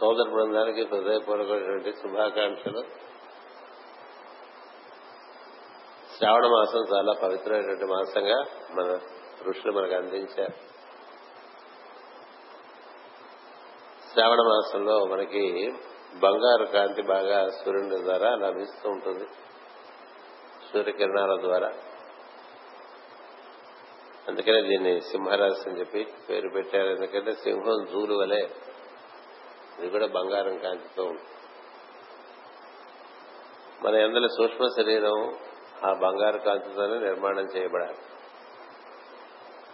సోదర బృందానికి హృదయపూర్వకమైనటువంటి శుభాకాంక్షలు. శ్రావణ మాసం చాలా పవిత్రమైనటువంటి మాసంగా మన ఋషులు మనకు అందించారు. శ్రావణ మాసంలో మనకి బంగారు కాంతి బాగా సూర్యుని ద్వారా లభిస్తూ ఉంటుంది. సూర్యకిరణాల ద్వారా. అందుకనే దీన్ని సింహరాశి అని చెప్పి పేరు పెట్టారు. ఎందుకంటే సింహం జూలు వలె ఇది కూడా బంగారం కాంతితో ఉంటుంది. మన ఎందల సూక్ష్మ శరీరం ఆ బంగారు కాంతితోనే నిర్మాణం చేయబడాలి.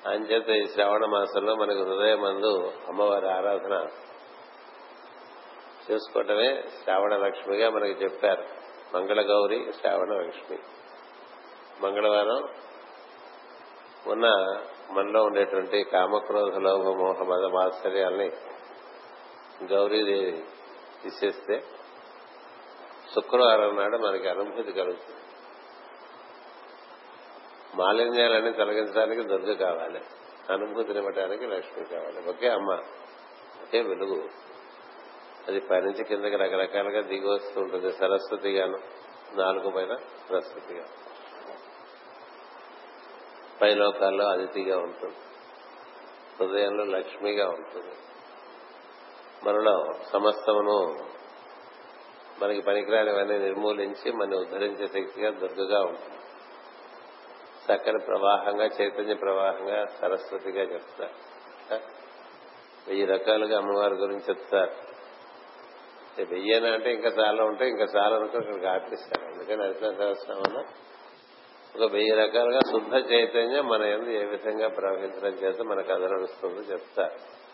అంచేత ఈ శ్రావణ మాసంలో మనకు హృదయమందు అమ్మవారి ఆరాధన చేసుకోవటమే శ్రావణ లక్ష్మిగా మనకి చెప్పారు. మంగళ గౌరి శ్రావణ లక్ష్మి. మంగళవారం ఉన్న మనలో ఉండేటువంటి కామక్రోధ లోభ మోహ మద మాత్సర్యాల్ని గౌరీదేవి తీసేస్తే శుక్రవారం నాడు మనకి అనుభూతి కలుగుతుంది. మాలిన్యాలన్నీ తొలగించడానికి దుర్గ కావాలి. అనుభూతిని ఇవ్వడానికి లక్ష్మి కావాలి. ఒకే అమ్మ ఒకే వెలుగు. అది పైనుంచి కిందకి రకరకాలుగా దిగి వస్తూ ఉంటుంది సరస్వతిగాను నాలుగు పైన సరస్వతిగా పై లోకాల్లో అతిథిగా ఉంటుంది. హృదయంలో లక్ష్మిగా ఉంటుంది. మనలో సమస్తమును మనకి పనికిరానివన్నీ నిర్మూలించి మన ఉద్ధరించే శక్తిగా దుర్గగా ఉంటుంది. చక్కని ప్రవాహంగా చైతన్య ప్రవాహంగా సరస్వతిగా చెప్తారు. వెయ్యి రకాలుగా అమ్మవారి గురించి చెప్తారు. వెయ్యేనా అంటే ఇంకా చాలా ఉంటాయి ఇంకా చాలా అనుకో ఇక్కడికి ఆపిస్తారు. అందుకని హరిత సహస్రం ఒక వెయ్యి రకాలుగా శుద్ధ చైతన్యం మన ఎందు ఏ విధంగా ప్రవహించడం చేత కథ నడుస్తుందో చెప్తారు.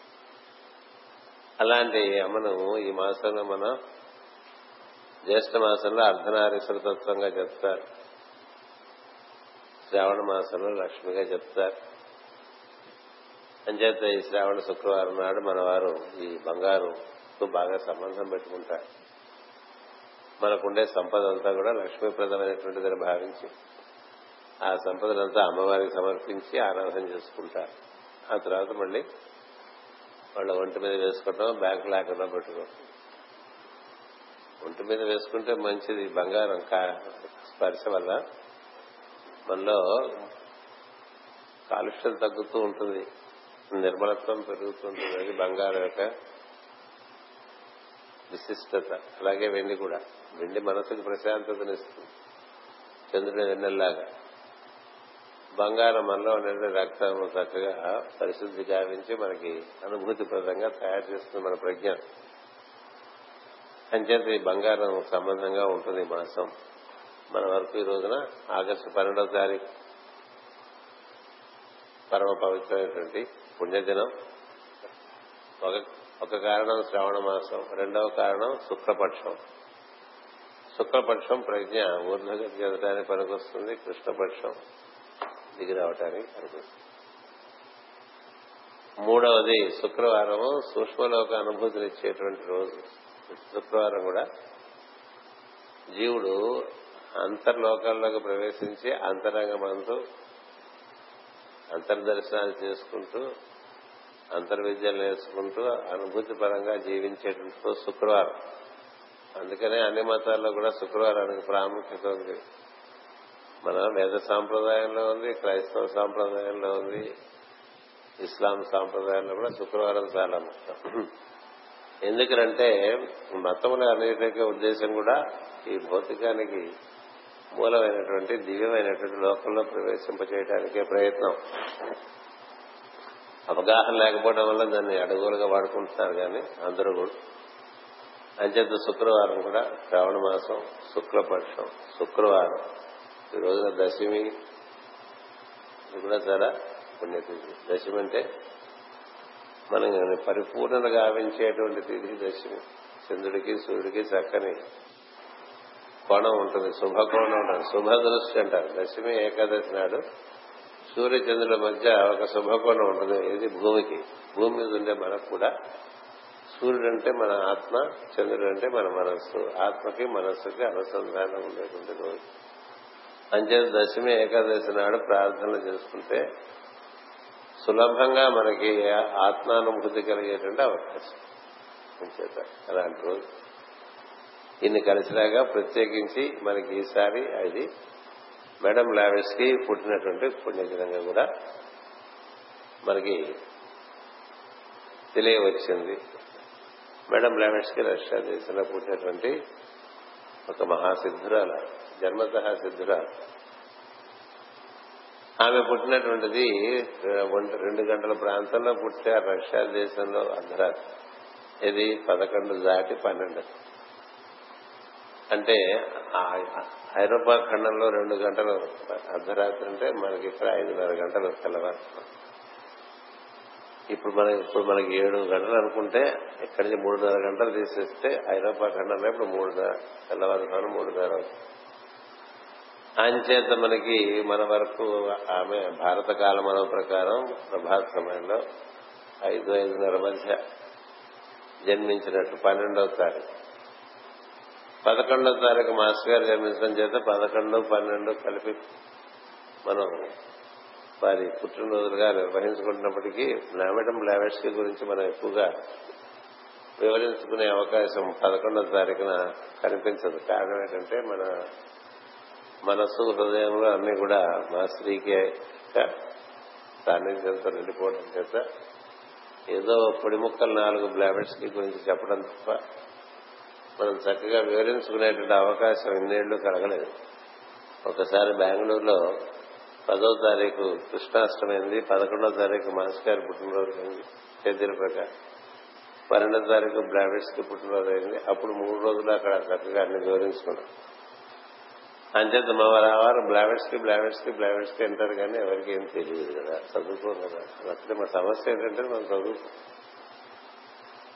అలాంటి అమ్మను ఈ మాసంలో మనం జ్యేష్ఠ మాసంలో అర్ధనారీశ్వర తత్వంగా చెప్తారు. శ్రావణ మాసంలో లక్ష్మిగా చెప్తారు. అంచేత ఈ శ్రావణ శుక్రవారం నాడు మన వారు ఈ బంగారుతో బాగా సంబంధం పెట్టుకుంటారు. మనకుండే సంపద అంతా కూడా లక్ష్మీప్రదమైనటువంటిదని భావించి ఆ సంపదలంతా అమ్మవారికి సమర్పించి ఆరాధన చేసుకుంటారు. ఆ తర్వాత మళ్ళీ వాళ్ళ ఒంటి మీద వేసుకోవటం బ్యాంకు లాకర్లో పెట్టుకోవటం ఒంటి మీద వేసుకుంటే మంచిది బంగారం స్పర్శ వల్ల. మనలో కాలుష్యం తగ్గుతూ ఉంటుంది నిర్మలత్వం పెరుగుతుంటుంది అది బంగారం యొక్క విశిష్టత. అలాగే వెండి కూడా. వెండి మనసుకు ప్రశాంతతనిస్తుంది. చంద్రుడి వెన్నెల్లాగా. బంగారం మనలో ఉండే రక్తం చక్కగా పరిశుద్ధి గావించి మనకి అనుభూతిప్రదంగా తయారు చేస్తుంది మన ప్రజ్ఞ. అంచేత ఈ బంగారం సంబంధంగా ఉంటుంది మాసం. మన వరకు ఈ రోజున ఆగస్టు పన్నెండవ తారీఖు. పరమ పవిత్రమైనటువంటి పుణ్యదినం. ఒక ఒక కారణం శ్రావణ మాసం రెండవ కారణం శుక్లపక్షం. శుక్లపక్షం ప్రజ్ఞ ఊర్ధగతి చెందడానికి పనికొస్తుంది కృష్ణపక్షం. దిగి రావటానికి మూడవది శుక్రవారము సూక్ష్మలోక అనుభూతినిచ్చేటువంటి రోజు. శుక్రవారం కూడా జీవుడు అంతర్లోకాల్లోకి ప్రవేశించి అంతరంగమంతు అంతర్దర్శనాలు చేసుకుంటూ అంతర్విద్యలు నేర్చుకుంటూ అనుభూతి పరంగా జీవించేటువంటి శుక్రవారం. అందుకనే అన్ని మతాల్లో కూడా శుక్రవారానికి ప్రాముఖ్యత ఉంది. మన వేద సాంప్రదాయంలో ఉంది క్రైస్తవ సాంప్రదాయంలో ఉంది ఇస్లాం సాంప్రదాయంలో కూడా శుక్రవారం చాలా ముఖ్యం. ఎందుకంటే మతముల అన్నిటికీ ఉద్దేశం కూడా ఈ భౌతికానికి మూలమైనటువంటి దివ్యమైనటువంటి లోకంలో ప్రవేశింపచేయడానికే ప్రయత్నం. అవగాహన లేకపోవడం వల్ల దాన్ని అడుగులుగా వాడుకుంటున్నారు కానీ అందరూ కూడా. అంచేత శుక్రవారం కూడా శ్రావణ మాసం శుక్లపక్షం శుక్రవారం. ఈ రోజున దశమి ఇది కూడా చాలా పుణ్యతిథి. దశమి అంటే మనం పరిపూర్ణత గావించేటువంటి తిథి దశమి. చంద్రుడికి సూర్యుడికి చక్కని కోణం ఉంటుంది శుభకోణం ఉంటుంది శుభ దృష్టి అంటారు. దశమి ఏకాదశి నాడు సూర్య చంద్రుల మధ్య ఒక శుభకోణం ఉంటుంది ఇది భూమికి. భూమి మీద ఉండే మనకు కూడా సూర్యుడు అంటే మన ఆత్మ చంద్రుడు అంటే మన మనస్సు. ఆత్మకి మనస్సుకి అనుసంధానం ఉండేటువంటి రోజు. అంచేత దశమి ఏకాదశి నాడు ప్రార్థనలు చేసుకుంటే సులభంగా మనకి ఆత్మానుభూతి కలిగేటువంటి అవకాశం. అంచేత అలాంటి రోజు. ఇన్ని కలిసిలాగా ప్రత్యేకించి మనకి ఈసారి అది మేడం లావెస్కి పుట్టినటువంటి పుణ్యదినంగా కూడా మనకి తెలియవచ్చింది. మేడం లావెస్కి రష్యా దేశంలో పుట్టినటువంటి ఒక మహాసిద్ధురాలు జన్మత సిద్ధురాలు ఆమె పుట్టినటువంటిది రెండు గంటల ప్రాంతంలో పుట్టే రష్యా దేశంలో అర్ధరాత్రి. ఇది పదకొండు దాటి పన్నెండు. అంటే ఐరోపా ఖండంలో రెండు గంటలు అర్ధరాత్రి అంటే మనకి ఇక్కడ ఐదున్నర గంటలు తెల్లవారు. ఇప్పుడు మనకి ఇప్పుడు మనకి ఏడు గంటలు అనుకుంటే ఇక్కడి నుంచి మూడున్నర గంటలు తీసేస్తే ఐరోపా ఖండంలో ఇప్పుడు మూడున్నర తెల్లవారుజామున మూడున్నర అవుతుంది. అంచేత మనకి మన వరకు ఆమె భారత కాలమనం ప్రకారం ప్రభాత సమయంలో ఐదు ఐదున్నర మధ్య జన్మించినట్టు పన్నెండవ తారీఖు. పదకొండవ తారీఖు మాస్టర్ గారు జన్మించడం చేత పదకొండు పన్నెండు కలిపి మనం వారి పుట్టినరోజులుగా నిర్వహించుకుంటున్నప్పటికీ నామెడం లావెస్కి గురించి మనం ఎక్కువగా వివరించుకునే అవకాశం పదకొండవ తారీఖున కనిపించదు. కారణం ఏంటంటే మన మనస్సు హృదయంలో అన్ని కూడా మా స్త్రీకే. సాన్నిధ్యంతో నిండిపోవడం చేత ఏదో పొడి ముక్కలు నాలుగు బ్లాబెట్స్కి గురించి చెప్పడం తప్ప మనం చక్కగా వివరించుకునేటువంటి అవకాశం ఇన్నేళ్ళు కలగలేదు. ఒకసారి బెంగళూరులో పదో తారీఖు కృష్ణాష్టమైంది పదకొండో తారీఖు మాస్ గారి పుట్టినరోజు అయింది. తేదీల ప్రకారం పన్నెండో తారీఖు బ్లాబెట్స్కి పుట్టినరోజు అయింది. అప్పుడు మూడు రోజులు అక్కడ చక్కగా అన్ని వివరించుకున్నాం. అంచేత మా వారు బ్లావెట్స్కి బ్లావెట్స్కి బ్లావెట్స్కి అంటారు కానీ ఎవరికి ఏం తెలియదు కదా. చదువుకో కదా. అట్లే మా సమస్య ఏంటంటే మనం చదువుతాం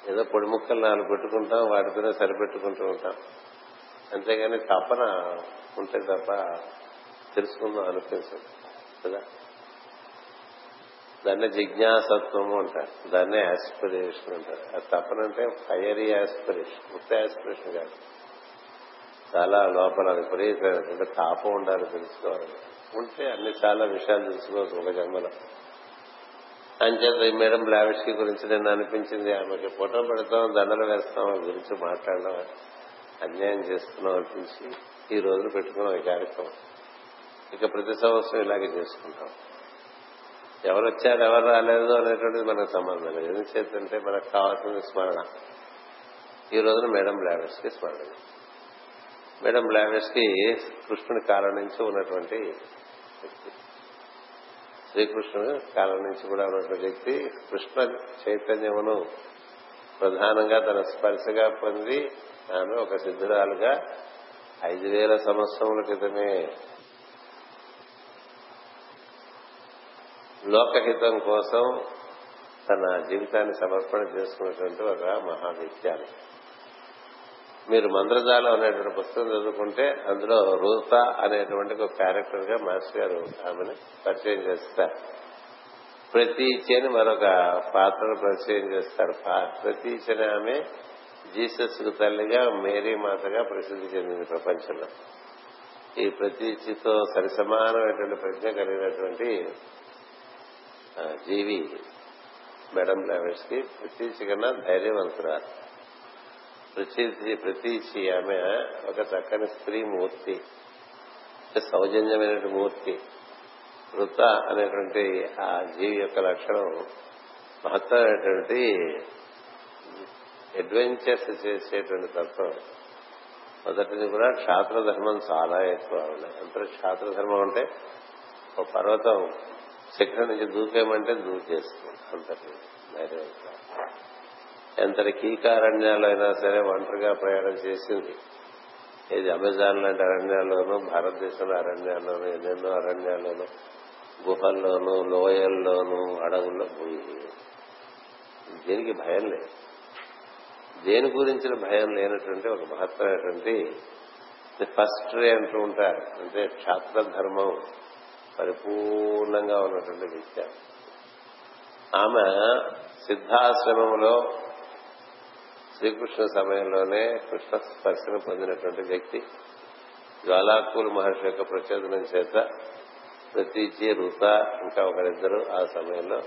ఏదో పొడి ముక్కలు నాలుగు పెట్టుకుంటాం వాటితోనే సరిపెట్టుకుంటూ ఉంటాం. అంతేగాని తపన ఉంటే తప్ప తెలుసుకుందాం అనిపించదు కదా. దాన్నే జిజ్ఞాసత్వము అంటారు. దాన్నే ఆస్పిరేషన్ అంటారు. అది తప్పనంటే ఫైరీ ఆస్పిరేషన్ ఉత్త ఆస్పిరేషన్ కాదు. చాలా లోపల విపరీతమైనటువంటి తాపం ఉండాలి తెలుసుకోవాలి. ఉంటే అన్ని చాలా విషయాలు తెలుసుకోవచ్చు ఒక జన్మలో. అంచేత ఈ మేడం బ్లావిష్కి గురించి నేను అనిపించింది ఆమెకి ఫోటో పెడతాం దండలు వేస్తాం గురించి మాట్లాడడం అన్యాయం చేస్తున్నాం అనిపించి ఈ రోజు పెట్టుకున్నాం ఈ కార్యక్రమం. ఇక ప్రతి సంవత్సరం ఇలాగే చేసుకుంటాం. ఎవరు వచ్చారు ఎవరు రాలేదు అనేటువంటిది మనకు సంబంధం లేదు. ఎందుచేతంటే మనకు కావాల్సిన స్మరణ. ఈ రోజున మేడం బ్లావిష్కి స్మరణ. మేడం బ్లావెస్కి కృష్ణుని కాలం నుంచి ఉన్నటువంటి శ్రీకృష్ణుడు కాలం నుంచి కూడా ఉన్నటువంటి వ్యక్తి కృష్ణ చైతన్యమును ప్రధానంగా తన స్పర్శగా పొంది ఆమె ఒక సిద్ధురాలుగా ఐదు వేల సంవత్సరముల క్రితమే లోకహితం కోసం తన జీవితాన్ని సమర్పణ చేసుకున్నటువంటి ఒక మహావిద్యాలు మీరు మంద్రజాలం అనేటువంటి పుస్తకం చదువుకుంటే అందులో రూత అనేటువంటి ఒక క్యారెక్టర్గా మాస్టర్ గారు ఆమెను పరిచయం చేస్తారు. ప్రతీచని మరొక పాత్రను పరిచయం చేస్తారు. ప్రతీచని ఆమె జీసస్కు తల్లిగా మేరీ మాతగా ప్రసిద్ధి చెందింది ప్రపంచంలో. ఈ ప్రతీచితో సరిసమానమైనటువంటి ప్రజ్ఞ కలిగినటువంటి జీవి మేడం లావెస్కి ప్రతీచి కన్నా ధైర్యవంతురాలు. ప్రతీతి ప్రతీచి ఆమె ఒక చక్కని స్త్రీ మూర్తి. సౌజన్యమైన మూర్తి. వృత అనేటువంటి ఆ జీవి యొక్క లక్షణం మహత్తమైనటువంటి అడ్వెంచర్స్ చేసేటువంటి తత్వం. మొదటిది కూడా క్షాత్ర ధర్మం చాలా ఎక్కువ ఉన్నాయి అంత క్షాత్ర ధర్మం అంటే ఒక పర్వతం శిఖరం నుంచి దూకేమంటే దూకేస్తుంది. అంతటి ధైర్యం. ఎంతటి కీకారణ్యాల్లో అయినా సరే ఒంటరిగా ప్రయాణం చేసింది. ఇది అమెజాన్ లాంటి అరణ్యాల్లోనూ భారతదేశంలో అరణ్యాల్లోనూ ఎన్నెన్నో అరణ్యాల్లోనూ గుహల్లోనూ లోయల్లోనూ అడవుల్లో పోయి. దేనికి భయం లేదు. దేని గురించిన భయం లేనటువంటి ఒక మహత్తమైనటువంటి ఫస్ట్ రే అంటూ ఉంటారు. అంటే క్షాత్ర ధర్మం పరిపూర్ణంగా ఉన్నటువంటి విద్య. ఆమె సిద్ధాశ్రమంలో శ్రీకృష్ణ సమయంలోనే కృష్ణ స్పర్శను పొందినటువంటి వ్యక్తి. జ్వాలాకూలు మహర్షి యొక్క ప్రచోదనం చేత ప్రతీచి రుత ఇంకా ఒకరిద్దరు ఆ సమయంలో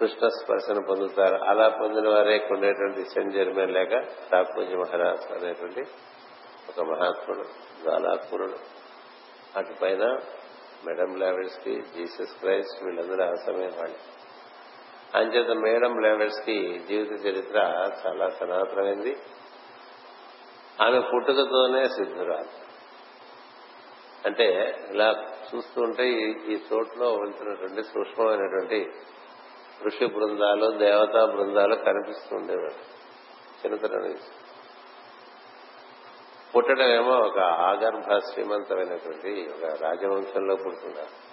కృష్ణ స్పర్శను పొందుతారు. అలా పొందిన వారే ఉండేటువంటి సెంట్ జర్మన్ లేక ఠాకూర్జీ మహారాజ్ అనేటువంటి ఒక మహాత్ముడు జ్వాలాకూరుడు. అటు పైన మేడం లావెడ్స్కి జీసస్ క్రైస్ట్ వీళ్ళందరూ ఆ సమయం వాళ్ళు. అంచేత మేడం లెవెల్స్కి జీవిత చరిత్ర చాలా సనాతనమైంది. ఆమె పుట్టుకతోనే సిద్ధురాలు. అంటే ఇలా చూస్తూ ఉంటే ఈ చోట్లో వెళ్తున్నటువంటి సూక్ష్మమైనటువంటి ఋషి బృందాలు దేవతా బృందాలు కనిపిస్తూ ఉండేవాడు చిన్నతనం నుంచి. పుట్టడం ఏమో ఒక ఆగర్భ శ్రీమంతమైనటువంటి ఒక రాజవంశంలో పుడుతున్నారు.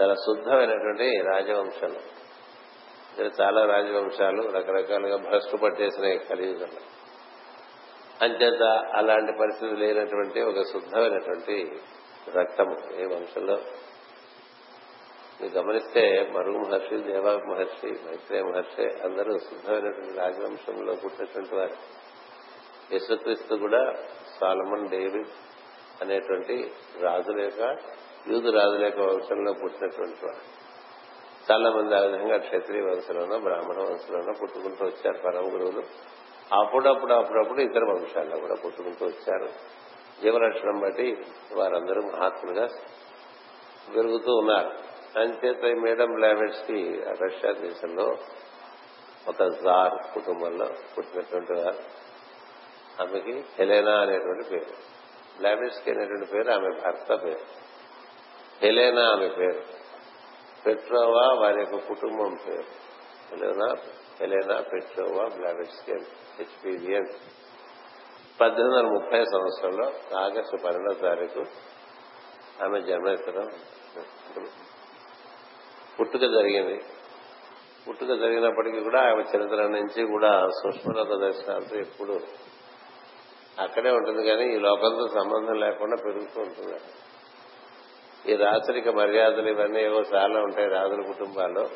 చాలా శుద్ధమైనటువంటి రాజవంశంలో. చాలా రాజవంశాలు రకరకాలుగా భ్రష్టు పట్టేసినాయి కలియుగంలో. అంచేత అలాంటి పరిస్థితి లేనటువంటి ఒక శుద్ధమైనటువంటి రక్తము ఏ వంశంలో? మీరు గమనిస్తే మరుగు మహర్షి దేవా మహర్షి మైత్రేయ మహర్షి అందరూ శుద్ధమైనటువంటి రాజవంశంలో పుట్టినటువంటి వారు. యేసుక్రీస్తు కూడా సాలమన్ డేవిడ్ అనేటువంటి రాజుల యొక్క యూదు రాజుల యొక్క వంశంలో పుట్టినటువంటి వాడు చాలా మంది ఆ విధంగా క్షత్రియ వంశంలోనో బ్రాహ్మణ వంశంలోనో పుట్టుకుంటూ వచ్చారు పరమ గురువులు అప్పుడప్పుడు అప్పుడప్పుడు ఇతర వంశాల్లో కూడా పుట్టుకుంటూ వచ్చారు. జీవలక్షణం బట్టి వారందరూ మహాత్ములుగా పెరుగుతూ ఉన్నారు. అంచేత మేడం లావెట్స్కి రష్యా దేశంలో ఒక జార్ కుటుంబంలో పుట్టినటువంటి వారు. ఆమెకి హెలేనా అనేటువంటి పేరు. లావెట్స్కి అనేటువంటి పేరు ఆమె భర్త పేరు. హెలేనా ఆమె పేరు. పెట్రోవా వారి యొక్క కుటుంబం పేరు? హెలేనా హెలేనా పెట్రోవా బ్లామిస్కి హెచ్పివిఎన్ పద్దెనిమిది వందల ముప్పై సంవత్సరంలో ఆగస్టు పన్నెండో తారీఖు ఆమె జన్మెత్తడం పుట్టుక జరిగింది. పుట్టుక జరిగినప్పటికీ కూడా ఆమె చరిత్ర నుంచి కూడా సూక్ష్మలోక దర్శనాలతో ఎప్పుడు అక్కడే ఉంటుంది కానీ ఈ లోకంతో సంబంధం లేకుండా పెరుగుతూ ఉంటుంది. ఈ రాచరిక మర్యాదలు ఇవన్నీ ఏవో చాలా ఉంటాయి రాజుల కుటుంబాల్లో.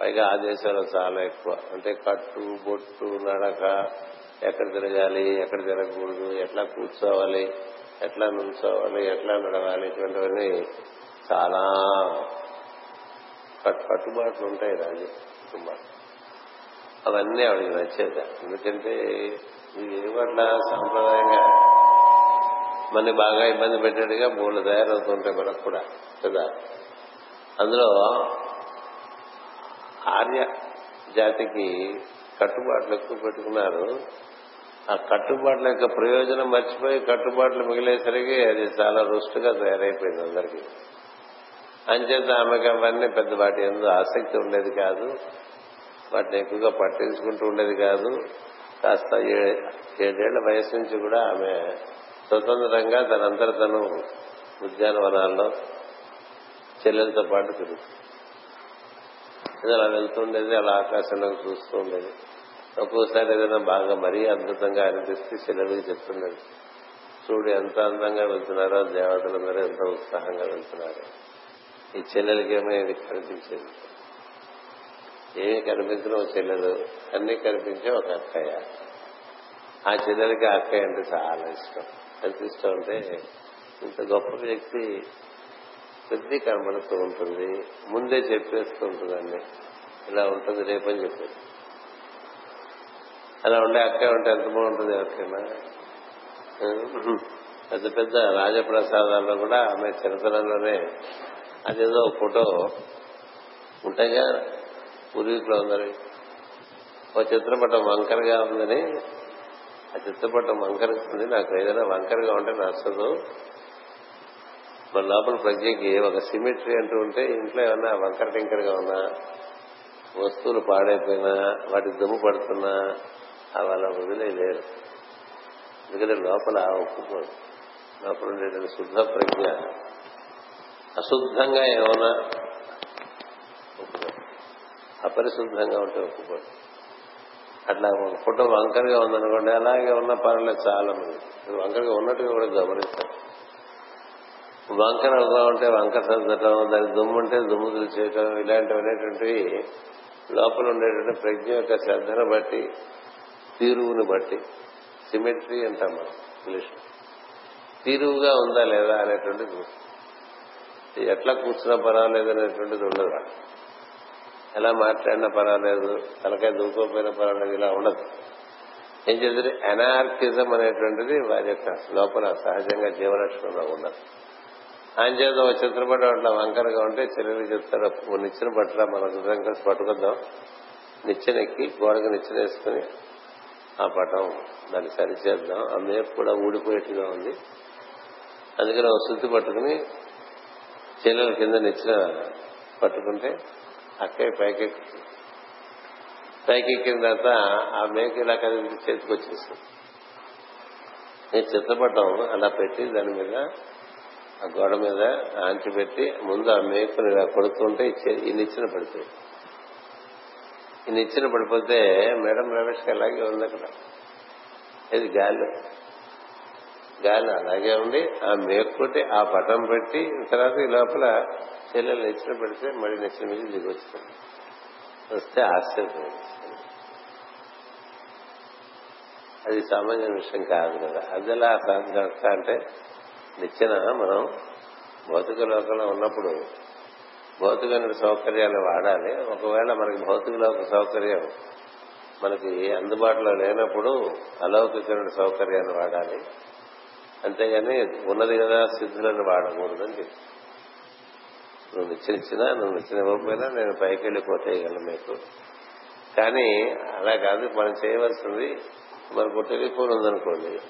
పైగా ఆ దేశంలో చాలా ఎక్కువ. అంటే కట్టు బొట్టు నడక ఎక్కడ తిరగాలి ఎక్కడ తిరగకూడదు ఎట్లా కూర్చోవాలి ఎట్లా నుంచోవాలి ఎట్లా నడవాలి ఇటువంటివన్నీ చాలా కట్టుబాట్లు ఉంటాయి రాజు కుటుంబాలు అవన్నీ ఆవిడకి నచ్చేది. ఎందుకంటే ఇది పట్ల సాంప్రదాయంగా మన బాగా ఇబ్బంది పెట్టేట్టుగా బోళ్ళు తయారవుతుంటాయి మనకు కూడా కదా? అందులో ఆర్య జాతికి కట్టుబాట్లు ఎక్కువ పెట్టుకున్నారు. ఆ కట్టుబాట్ల యొక్క ప్రయోజనం మర్చిపోయి కట్టుబాట్లు మిగిలేసరికి అది చాలా రుష్టుగా తయారైపోయింది అందరికీ. అంచేత ఆమెకు అవన్నీ పెద్ద వాటి ఎందు ఆసక్తి ఉండేది కాదు. వాటిని ఎక్కువగా పట్టించుకుంటూ ఉండేది కాదు. కాస్త ఏడేళ్ళ వయసు నుంచి కూడా ఆమె స్వతంత్రంగా తనంతట తను ఉద్యానవనాల్లో చెల్లెలతో పాటు తిరుగుతుంది. ఇది అలా వెళ్తుండేది అలా ఆకాశంలో చూస్తూ ఉండేది. ఒక్కోసారి ఏదైనా బాగా మరీ అద్భుతంగా అనిపిస్తే చెల్లెలకి చెప్తుండేది చూడు ఎంత అందంగా వెళ్తున్నారో దేవతలందరూ ఎంత ఉత్సాహంగా వెళ్తున్నారు. ఈ చెల్లెలకి ఇది కనిపించేది? ఏమి కనిపించిన ఒక చెల్లెలు అన్ని కనిపించే ఒక అక్కయ్య. ఆ చెల్లెలకి ఆ అక్కయ్య అంటే చాలా ఇష్టం. ఎంత ఉంటే ఇంత గొప్ప వ్యక్తి ప్రతి కనబడుతూ ఉంటుంది ముందే చెప్పేస్తూ ఉంటుందండి. ఇలా ఉంటుంది రేపని చెప్పేది. అలా ఉండే అక్క ఉంటే ఎంత బాగుంటుంది ఎవరికైనా? పెద్ద పెద్ద రాజప్రసాదాల్లో కూడా ఆమె చిరతనంలోనే అదేదో ఫోటో ఉంటాయిగా పూర్వీకులు ఉందని ఓ చిత్రపటం వంకరగా ఉందని ఆ చిత్తపట్టం వంకరిస్తుంది. నాకు ఏదైనా వంకరగా ఉంటే నచ్చదు. మన లోపల ప్రజ్ఞకి ఒక సిమెట్రీ అంటూ ఉంటే ఇంట్లో ఏమన్నా వంకర టింకరగా ఉన్నా వస్తువులు పాడైపోయినా వాటి దుమ్ము పడుతున్నా అలా వదిలేయలేరు ఎందుకంటే లోపల ఒప్పుకోదు లోపల ఉండేటువంటి శుద్ధ ప్రజ్ఞ. అశుద్ధంగా ఏమైనా ఒప్పుకోదు అపరిశుద్ధంగా ఉంటే ఒప్పుకోదు అట్లా ఫోటో వంకరగా ఉందనుకోండి అలాగే ఉన్న పర్లేదు చాలా మంది. వంకరగా ఉన్నట్టుగా కూడా గమనిస్తారు. వంకరగా ఉంటే వంకర సర్దటం దాని దుమ్ము ఉంటే దుమ్ము తులిచేయటం ఇలాంటివి అనేటువంటివి లోపల ఉండేటువంటి ప్రజ్ఞ యొక్క శ్రద్ధను బట్టి తీరువుని బట్టి సిమెట్రీ అంటాం మనం ఇంగ్లీష్ తీరువుగా ఉందా లేదా అనేటువంటిది ఎట్లా కూర్చున్నా పర్వాలేదు అనేటువంటిది ఉండదు. ఎలా మాట్లాడినా పర్వాలేదు తలకాయ దూకోపోయినా పర్వాలేదు ఇలా ఉండదు. ఏం చేద్దరు ఎనార్కిజం అనేటువంటిది వారి యొక్క లోపల సహజంగా జీవలక్షణంలో ఉండదు. ఆయన చేత ఒక చిత్రపటం అట్లా వంకరగా ఉంటే చెల్లెలు చెప్తారు నిచ్చిన పట్ల మన ఇద్దరం కలిసి పట్టుకుందాం నిచ్చెనెక్కి గోడకు నిచ్చెనేసుకుని ఆ పటం దాన్ని సరిచేద్దాం ఆ మేపు కూడా ఊడిపోయేట్టుగా ఉంది. అందుకని ఒక శుద్ధి పట్టుకుని చెల్లెల కింద నిచ్చిన పట్టుకుంటే అక్కయ్య పైకి ఎక్కిన తర్వాత ఆ మేక ఇలా కదిలి చేతికి వచ్చేస్తుంది నేను చిత్తపడ్డం అలా పెట్టి దాని మీద ఆ గోడ మీద ఆంచి పెట్టి ముందు ఆ మేకను ఇలా కొడుతుంటే ఈ నిచ్చిన పడిపోయి ఈ నిచ్చిన పడిపోతే మేడం రమేష్కి అలాగే ఉంది అక్కడ. ఇది గాలి? గాలి అలాగే ఉండి ఆ మేకొట్టి ఆ పటం పెట్టి తర్వాత ఈ లోపల చెల్లెలు నిచ్చిన పెడితే మళ్ళీ నిచ్చిన మీద దిగి వస్తుంది వస్తే ఆశ్చర్యపోయింది అది సామాన్య విషయం కాదు కదా. అది ఎలా సాధించ అంటే నిచ్చిన మనం భౌతిక లోకంలో ఉన్నప్పుడు భౌతిక సౌకర్యాలు వాడాలి. ఒకవేళ మనకి భౌతిక లోక సౌకర్యం మనకి అందుబాటులో లేనప్పుడు అలౌకికమైన సౌకర్యాన్ని వాడాలి. అంతేగాని ఉన్నది కదా సిద్ధులను వాడకూడదని చెప్పి నువ్వు నిచ్చినిచ్చినా నువ్వు నిచ్చినివ్వకపోయినా నేను పైకి వెళ్ళిపోతేయగలను మీకు. కానీ అలా కాదు మనం చేయవలసింది మనకు టెలిఫోన్ ఉందనుకోండి.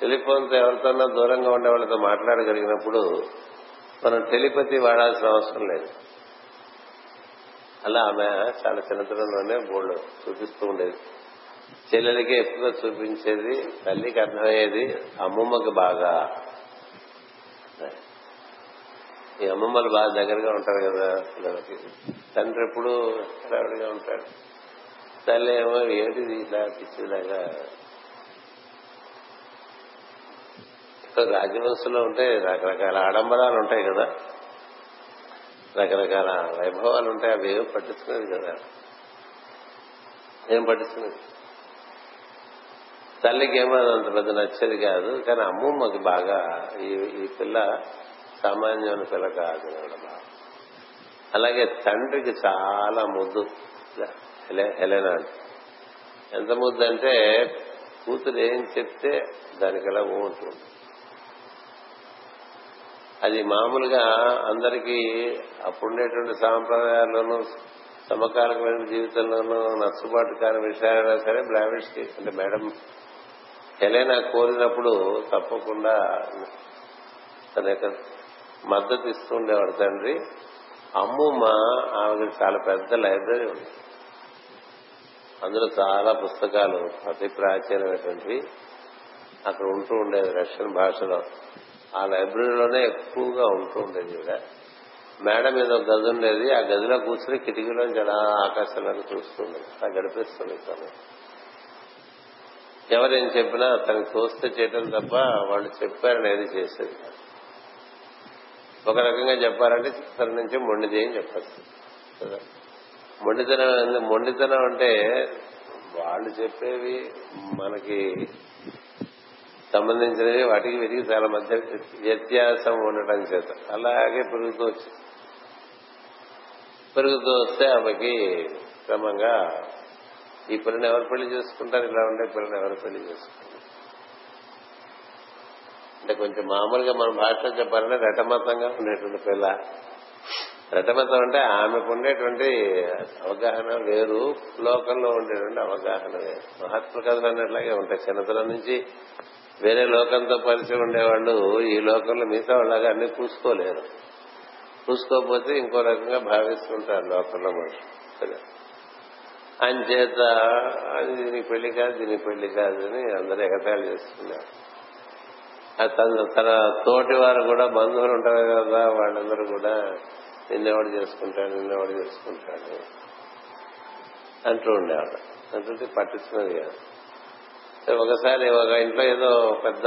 టెలిఫోన్తో ఎవరితోన్నా దూరంగా ఉండే వాళ్ళతో మాట్లాడగలిగినప్పుడు మనం టెలిపతి వాడాల్సిన అవసరం లేదు. అలా ఆమె చాలా చిన్నతనంలోనే బోర్డు చూపిస్తూ ఉండేది. చెల్లెలకి ఎక్కువగా చూపించేది తల్లికి అర్థమయ్యేది అమ్మమ్మకి బాగా. ఈ అమ్మమ్మలు బాగా దగ్గరగా ఉంటారు కదా పిల్లలకి. తండ్రి ఎప్పుడు హడావిడిగా ఉంటాడు. తల్లి ఏమో ఏంటిది ఇలా పిచ్చిలాగా రాజవంశంలో ఉంటే రకరకాల ఆడంబరాలు ఉంటాయి కదా. రకరకాల వైభవాలు ఉంటాయి అవి ఏం పట్టించుకునేది కదా. ఏం పట్టించుకునేది? తల్లికి ఏమో అంత పెద్ద నచ్చేది కాదు కానీ అమ్మమ్మకి బాగా ఈ ఈ పిల్ల సామాన్యమైన పిల్ల కాదు అలాగే తండ్రికి చాలా ముద్దు. హెలెనా ఎంత ముద్దు అంటే కూతురు ఏం చెప్తే దానికి ఎలా ఉంటుంది అది మామూలుగా అందరికీ అప్పుడుండేటువంటి సాంప్రదాయాల్లోనూ సమకాలికమైన జీవితంలోనూ నచ్చుబాటు కాని విషయాలైనా సరే బ్లావిష్కి అంటే మేడం హెలెనా కోరినప్పుడు తప్పకుండా తన యొక్క మద్దతు ఇస్తూ ఉండేవాడు తండ్రి అమ్మమ్మ ఆమెకు చాలా పెద్ద లైబ్రరీ ఉంది. అందులో చాలా పుస్తకాలు అతి ప్రాచీనమైనటువంటివి. అక్కడ ఉంటూ ఉండేది రష్యన్ భాషలో. ఆ లైబ్రరీలోనే ఎక్కువగా ఉంటూ ఉండేది కూడా మేడ మీద ఒక గది ఉండేది. ఆ గదిలో కూర్చుని కిటికీలో చాలా ఆకాశాలను చూస్తుండేది అలా గడిపిస్తుంది తను. ఎవరేం చెప్పినా తనకి తోస్తే చేయటం తప్ప వాళ్ళు చెప్పారని ఏది చేసేది ఒక రకంగా చెప్పారంటే తన నుంచి మొండిది అని చెప్పచ్చు. కదా? మొండితనం మొండితనం అంటే వాళ్ళు చెప్పేవి మనకి సంబంధించినవి వాటికి వీటికి చాలా మధ్య వ్యత్యాసం ఉండటం చేత. అలాగే పెరుగుతూ వచ్చి. పెరుగుతూ వస్తే ఆమెకి క్రమంగా ఈ పిల్లని ఎవరు పెళ్ళి చేసుకుంటారు? ఇలా ఉండే పిల్లని ఎవరు పెళ్ళి చేసుకుంటారు? అంటే కొంచెం మామూలుగా మన భాషలో చెప్పాలంటే రటమతంగా ఉండేటువంటి పిల్ల. రటమతం అంటే ఆమెకు ఉండేటువంటి అవగాహన వేరు లోకంలో ఉండేటువంటి అవగాహన వేరు. మహాత్మ కథలు అన్నట్లాగే ఉంటాయి. చిన్నతనం నుంచి వేరే లోకంతో పరిచయం ఉండేవాళ్ళు ఈ లోకంలో మిగతా వాళ్ళగా అన్ని పూసుకోలేరు పూసుకోకపోతే ఇంకో రకంగా భావిస్తుంటారు లోకంలో మనుషులు. అంచేత అది దీని పెళ్ళి కాదు దీని పెళ్ళి కాదు అని అందరూ ఎగతాళి చేస్తున్నారు తన తన తోటి వారు కూడా బంధువులు ఉంటారు కదా వాళ్ళందరూ కూడా నిన్నెవడు చేసుకుంటాడు నిన్నెవడు చేసుకుంటాడు అంటూ ఉండేవాడు అంటుంటే పట్టిస్తున్నది కాదు. ఒకసారి ఒక ఇంట్లో ఏదో పెద్ద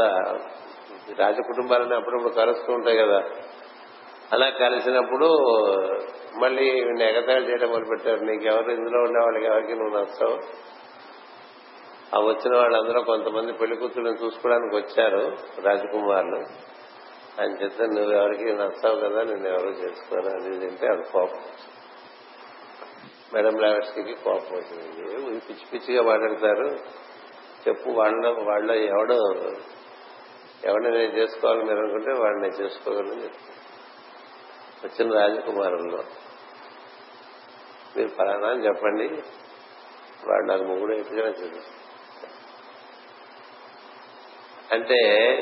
రాజ కుటుంబాలని అప్పుడప్పుడు కలుస్తూ ఉంటాయి కదా. అలా కలిసినప్పుడు మళ్ళీ ఎగతాళి చేయడం మొదలుపెట్టారు. నీకెవరు ఇందులో ఉండే వాళ్ళకి ఎవరికి నువ్వు నచ్చావు. ఆ వచ్చిన వాళ్ళందరూ కొంతమంది పెళ్ళి కూతురుని చూసుకోవడానికి వచ్చారు రాజకుమారులు. ఆయన చెప్తే నువ్వెవరికి నచ్చావు కదా నేను ఎవరు చేసుకోను అది తింటే అది కోపం మేడం లావెట్స్కి కోపం వచ్చింది. పిచ్చి పిచ్చిగా మాట్లాడతారు. చెప్పు వాళ్ళ వాళ్ళ ఎవడో ఎవరిని నేను చేసుకోవాలని మీరు అనుకుంటే వాడిని నేను చేసుకోగలను చెప్తాను వచ్చిన రాజకుమారుల్లో మీరు ఫలానా అని చెప్పండి. వాడు నాకు ముగ్గురు ఎట్టుగా చూపిస్తాను అంటే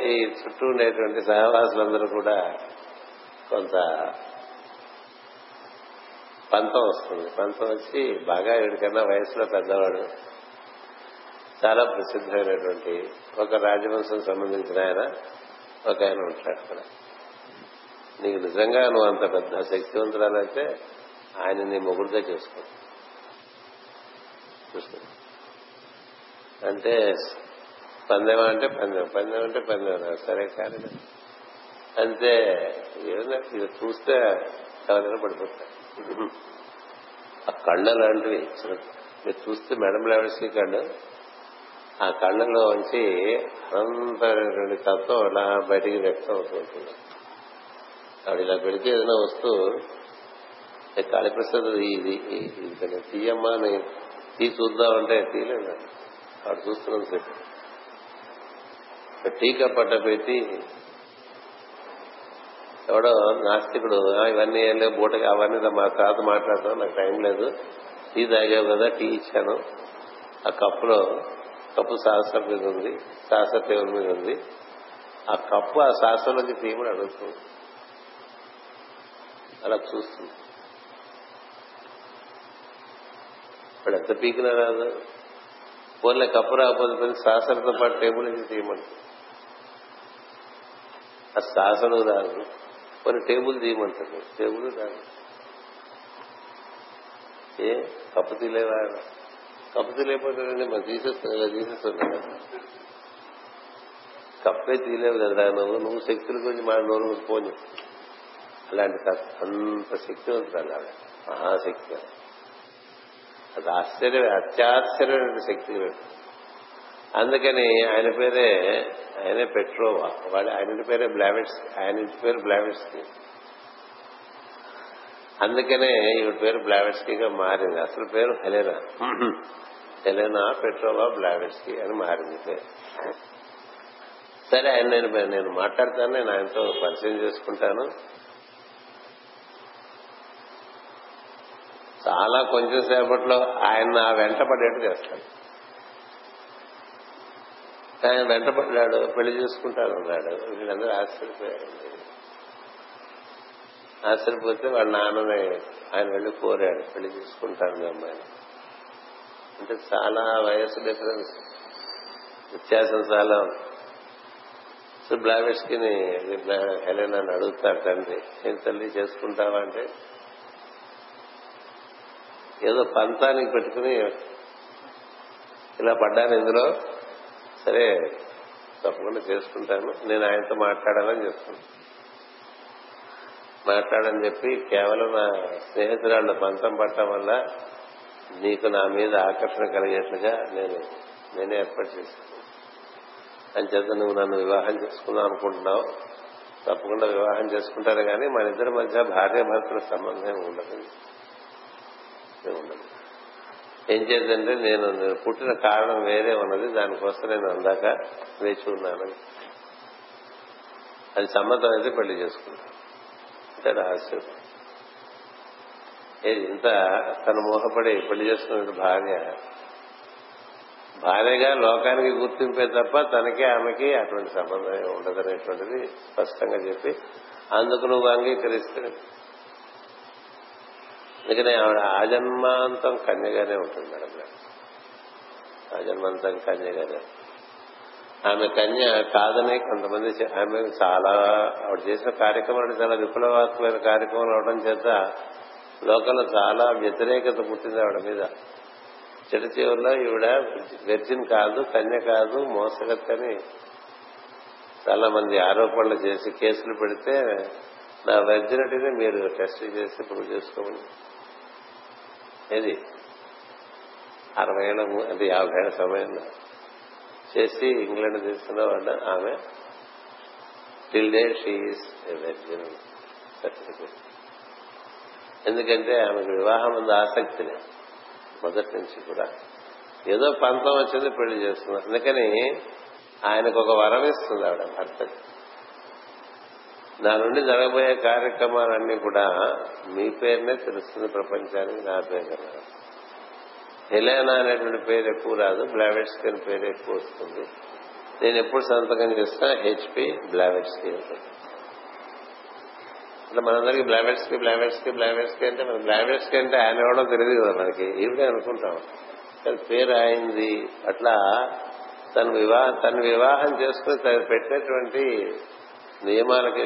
ఈ చుట్టూ ఉండేటువంటి సహవాసులందరూ కూడా కొంత పంతం వస్తుంది. పంతం వచ్చి బాగా వీడికన్నా వయసులో పెద్దవాడు చాలా ప్రసిద్ధమైనటువంటి ఒక రాజవంశం సంబంధించిన ఆయన ఒక ఆయన ఉంటాడు అక్కడ. నీకు నిజంగా నువ్వు అంత పెద్ద శక్తివంతురాలైతే ఆయన నీ మొగుడుగా చేసుకో. అంటే పందెం అంటే పందెం పందెం అంటే పందెం సరే కానీ అంతే ఏదైనా ఇది చూస్తే ఎవరైనా పడిపోతా ఆ కళ్ళ లాంటివి మీరు చూస్తే మేడం లెవెల్స్కి కళ్ళు ఆ కళ్ళలో ఉంచి అనంతమైనటువంటి తత్వం అలా బయటికి వ్యక్తం అవుతుంటుంది అవి ఆవిడ ఇలా పెడితే ఏదైనా వస్తూ కాళీప్రసాద్ ఇది ఇది తీయమ్మా అని తీ చూద్దామంటే తీయలేదు ఆవిడ చూస్తున్నాను చెప్పి టీకా పట్ట పెట్టి ఎవడో నాస్తికుడు ఇవన్నీ ఏం లేవు బూటగా అవన్నీ మా తాత మాట్లాడతాం నాకు టైం లేదు టీ తాగావు కదా టీ ఇచ్చాను. ఆ కప్పులో కప్పు సాహసం మీద ఉంది సాహస టేబుల్ మీద ఉంది. ఆ కప్పు ఆ సాసలోకి తీయమని అడుగుతుంది అలా చూస్తుంది. ఇప్పుడు ఎంత పీకినా రాదు. పోలే కప్పు రాకపోతే సాసరతో పాటు టేబుల్ నుంచి తీయమంటుంది ఆ శాసనం రాదు. కొన్ని టేబుల్ తీయమంటారు. టేబుల్ రాదు. ఏ? కప్పు తీలేవా కప్పు తీలేకపోతాడండి మనం తీసేస్తాం కదా తీసేస్తాం కదా. కప్పే తీలేవు కదా నువ్వు నువ్వు శక్తుల గురించి మా నోరు పోని. అలాంటి అంత శక్తివంతురాలు ఆవిడ. మహాశక్తి అది ఆశ్చర్య అత్యాశ్చర్యమైన శక్తి అందుకని ఆయన పేరే ఆయనే పెట్రోవా? వాడు ఆయన ఇంటి పేరే బ్లావెట్స్ ఆయన ఇంటి పేరు బ్లావెట్స్కి అందుకనే ఈవిడ పేరు బ్లావెట్స్కీగా మారింది. అసలు పేరు హెలెనా? హెలెనా పెట్రోవా బ్లావెట్స్కి అని మారింది పేరు. సరే ఆయన నేను నేను మాట్లాడతాను నేను ఆయనతో పరిచయం చేసుకుంటాను. చాలా కొంచెం సేపట్లో ఆయన నా వెంట పడేట్టు చేస్తాను ఆయన వెంటపడ్డాడు పెళ్ళి చేసుకుంటానన్నాడు వీళ్ళందరూ ఆశ్చర్యపోయారు ఆశ్చర్యపోతే వాళ్ళ నాన్ననే ఆయన వెళ్ళి కోరాడు పెళ్ళి చేసుకుంటాను అమ్మాయిని. అంటే చాలా వయసు డిఫరెన్స్. వ్యత్యాసం చాలా సో బ్లావెట్స్కి హెలెన్ అని అడుగుతారు తండ్రి నేను తల్లి చేసుకుంటావా? అంటే ఏదో పంతానికి పెట్టుకుని ఇలా పడ్డాను ఇందులో. సరే తప్పకుండా చేసుకుంటాను. నేను ఆయనతో మాట్లాడాలని చెప్తున్నాను మాట్లాడని చెప్పి కేవలం నా స్నేహితురాళ్ళ పంతం పట్టడం వల్ల నీకు నా మీద ఆకర్షణ కలిగేట్లుగా నేను నేనే ఏర్పాటు చేశాను అంచేత నువ్వు నన్ను వివాహం చేసుకుందాం అనుకుంటున్నావు. తప్పకుండా వివాహం చేసుకుంటారు కానీ మన ఇద్దరి మధ్య భార్య భర్తల సంబంధం ఉండదు. ఉండదు. ఏం చేద్దంటే నేను పుట్టిన కారణం వేరే ఉన్నది దానికోసం నేను అందాక వేచి ఉన్నాను. అది సమ్మతం అయితే పెళ్ళి చేసుకున్నాను అంటే రహస్యం. ఇంత తను మోహపడి పెళ్ళి చేసుకున్న భార్య. భార్యగా లోకానికి గుర్తింపే తప్ప తనకి ఆమెకి అటువంటి సంబంధం ఉండదనేటువంటిది స్పష్టంగా చెప్పి అందుకు నువ్వు అంగీకరిస్తాడు అందుకనే ఆవిడ ఆజన్మాంతం కన్యగానే ఉంటుంది మేడం. ఆజన్మాంతం కన్యగానే. ఆమె కన్య కాదని కొంతమంది ఆమె చాలా ఆవిడ చేసిన కార్యక్రమాలు చాలా విప్లవాత్మకమైన కార్యక్రమాలు అవడం చేత లోకంలో చాలా వ్యతిరేకత పుట్టింది ఆవిడ మీద. చెడు చివరిలో ఈవిడ వెర్జిన్ కాదు కన్య కాదు మోసగత్తని చాలా మంది ఆరోపణలు చేసి కేసులు పెడితే నా వెర్జినిటీని మీరు టెస్ట్ చేసి ప్రూవ్ చేసుకోమని ఏది? అరవై ఏళ్ళ అది యాభై ఏళ్ళ సమయంలో. చేసి ఇంగ్లాండ్ తీసుకున్న వాళ్ళ ఆమె టిల్ డే షీఈస్ సర్టిఫికేట్ ఎందుకంటే ఆమెకు వివాహం ఉంది ఆసక్తి లేదు. మొదటి నుంచి కూడా. ఏదో పంతం వచ్చింది పెళ్ళి చేస్తున్నారు అందుకని ఆయనకు ఒక వరం ఇస్తుంది ఆవిడ భర్తకి. నా నుండి జరగబోయే కార్యక్రమాలన్నీ కూడా మీ పేరునే తెలుస్తుంది ప్రపంచానికి నా పేరు కదా. హెలేనా అనేటువంటి పేరు ఎక్కువ రాదు బ్లావెట్స్కి అని పేరు ఎక్కువ వస్తుంది. నేను ఎప్పుడు సంతకం చేస్తా హెచ్పి బ్లావెట్స్కి ఉంటుంది అట్లా మనందరికి బ్లావెట్స్కి బ్లావెట్స్కి బ్లావెట్స్కి అంటే మన బ్లావెట్స్కి అంటే ఆయన ఎవడో తెలియదు కదా మనకి ఈవిడే అనుకుంటాం. కానీ పేరు అయింది అట్లా తను వివాహం తను వివాహం చేసుకుని తను పెట్టినటువంటి నియమాలకి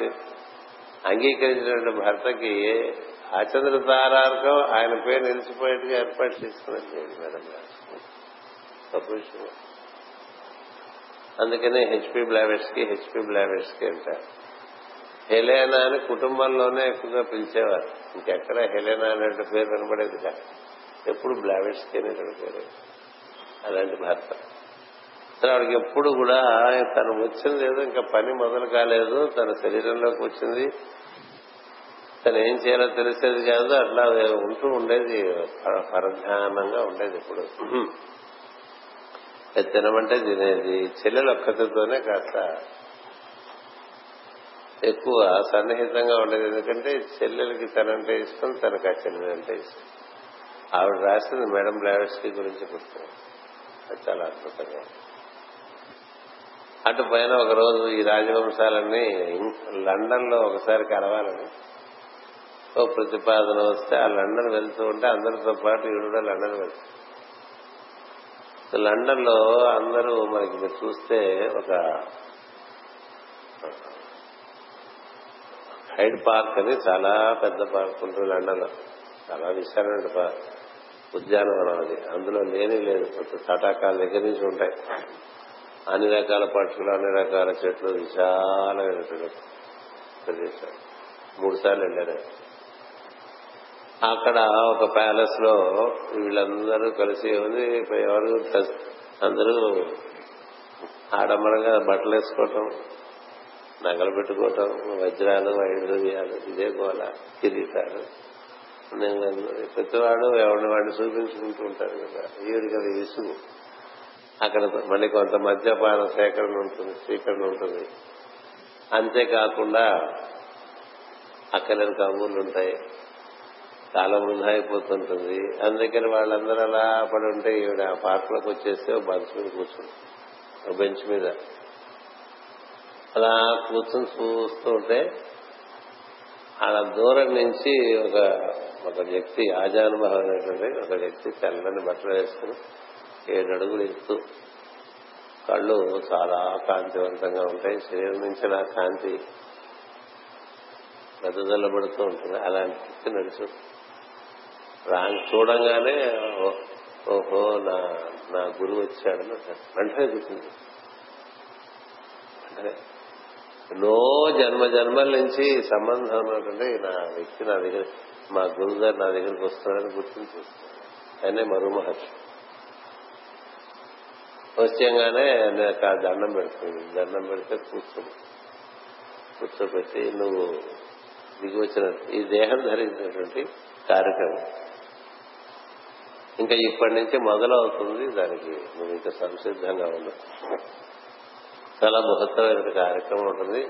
అంగీకరించినటువంటి భర్తకి అచంద్ర తారార్కం ఆయన పేరు నిలిచిపోయేట్టుగా ఏర్పాటు చేసుకున్నది మేడం గొప్ప విషయం. అందుకనే హెచ్పి బ్లావెట్స్కి హెచ్పి బ్లావెట్స్కి అంటారు హెలేనా అని కుటుంబంలోనే ఎక్కువగా పిలిచేవారు. ఇంకెక్కడ హెలేనా అనే పేరు వినబడేది కాదు. ఎప్పుడు బ్లావెట్స్కి అనేటువంటి పేరు. అలాంటి భర్త. అసలు ఆవిడకి ఎప్పుడు కూడా తను వచ్చింది ఏదో ఇంకా పని మొదలు కాలేదు తన శరీరంలోకి వచ్చింది. తను ఏం చేయాలో తెలిసేది కాదు అట్లా ఉంటూ ఉండేది పరధ్యానంగా ఉండేది ఇప్పుడు తినమంటే తినేది చెల్లెలు ఒక్కతితోనే కాస్త ఎక్కువ సన్నిహితంగా ఉండేది. ఎందుకంటే చెల్లెలకి తనంటే ఇష్టం తనకు ఆ చెల్లెలంటే ఇష్టం. ఆవిడ రాసింది మేడం బ్లావెట్స్కి గురించి పుస్తకం. అది చాలా అద్భుతంగా అటు పైన ఒక రోజు ఈ రాజవంశాలన్నీ లండన్లో ఒకసారి కలవాలని ఓ ప్రతిపాదన వస్తే ఆ లండన్ వెళ్తూ ఉంటే అందరితో పాటు ఈవిడ కూడా లండన్ వెళ్తాడు. లండన్లో అందరూ మనకి మీరు చూస్తే ఒక హైడ్ పార్క్ అని చాలా పెద్ద పార్క్ ఉంటుంది లండన్లో చాలా విశాలమైన పార్క్. ఉద్యానవనం అది. అందులో లేని లేదు. తటాకాల దగ్గర నుంచి ఉంటాయి. అన్ని రకాల పక్షులు అన్ని రకాల చెట్లు విశాలమైనటువంటి ప్రదేశం. మూడు సార్లు వెళ్ళాను అక్కడ ఒక ప్యాలెస్లో వీళ్ళందరూ కలిసి ఉంది ఎవరు అందరూ ఆడంబరంగా బట్టలు వేసుకోవటం నగలు పెట్టుకోవటం వజ్రాలు వైడూర్యాలు ఇదే గోల. కిరీటాలు ప్రతివాడు ఎవరిని వాడిని చూపించుకుంటూ ఉంటారు కదా. ఈవిడికి అది విసుగు అక్కడ మళ్ళీ కొంత మద్యపాన సేకరణ ఉంటుంది స్వీకరణ ఉంటుంది. అంతేకాకుండా అక్కలేని కబూర్లు ఉంటాయి? కాలం వృధా అయిపోతుంటుంది అందుకని వాళ్ళందరూ అలా పడి ఉంటే ఈవిడ ఆ పార్క్లోకి వచ్చేస్తే ఒక బంచ్ మీద కూర్చుంది ఓ బెంచ్ మీద. అలా కూర్చొని చూస్తూ ఉంటే అలా దూరం నుంచి ఒక ఒక వ్యక్తి ఆజానుభవం అనేటువంటి ఒక వ్యక్తి తెల్లని బట్టలు వేసుకుని ఏడు అడుగులు ఎత్తు. కళ్ళు చాలా కాంతివంతంగా ఉంటాయి. శరీరం నుంచి నా కాంతి వెదజల్లబడుతూ ఉంటుంది. అలాంటి వ్యక్తి నడుచు రాంగ్ చూడంగానే ఓహో నా నా గురువు వచ్చాడని వెంటనే గుర్తుంది వెంటనే ఎన్నో జన్మ జన్మల నుంచి సంబంధం ఉన్నటువంటి నా వ్యక్తి నా దగ్గర మా గురువు గారు నా దగ్గరికి వస్తున్నాడని గుర్తించి ఆయనే మరో మహర్షి వచ్చేయంగానే నాకు ఆ దండం పెడుతుంది. దండం పెడితే కూర్చుని కూర్చోబెట్టి నువ్వు దిగి వచ్చిన ఈ దేహం ధరించినటువంటి కార్యక్రమం ఇంకా ఇప్పటి నుంచి మొదలవుతుంది దానికి. నువ్వు ఇంకా సంసిద్ధంగా ఉన్నావు చాలా మహత్తరమైన కార్యక్రమం ఉంటుంది.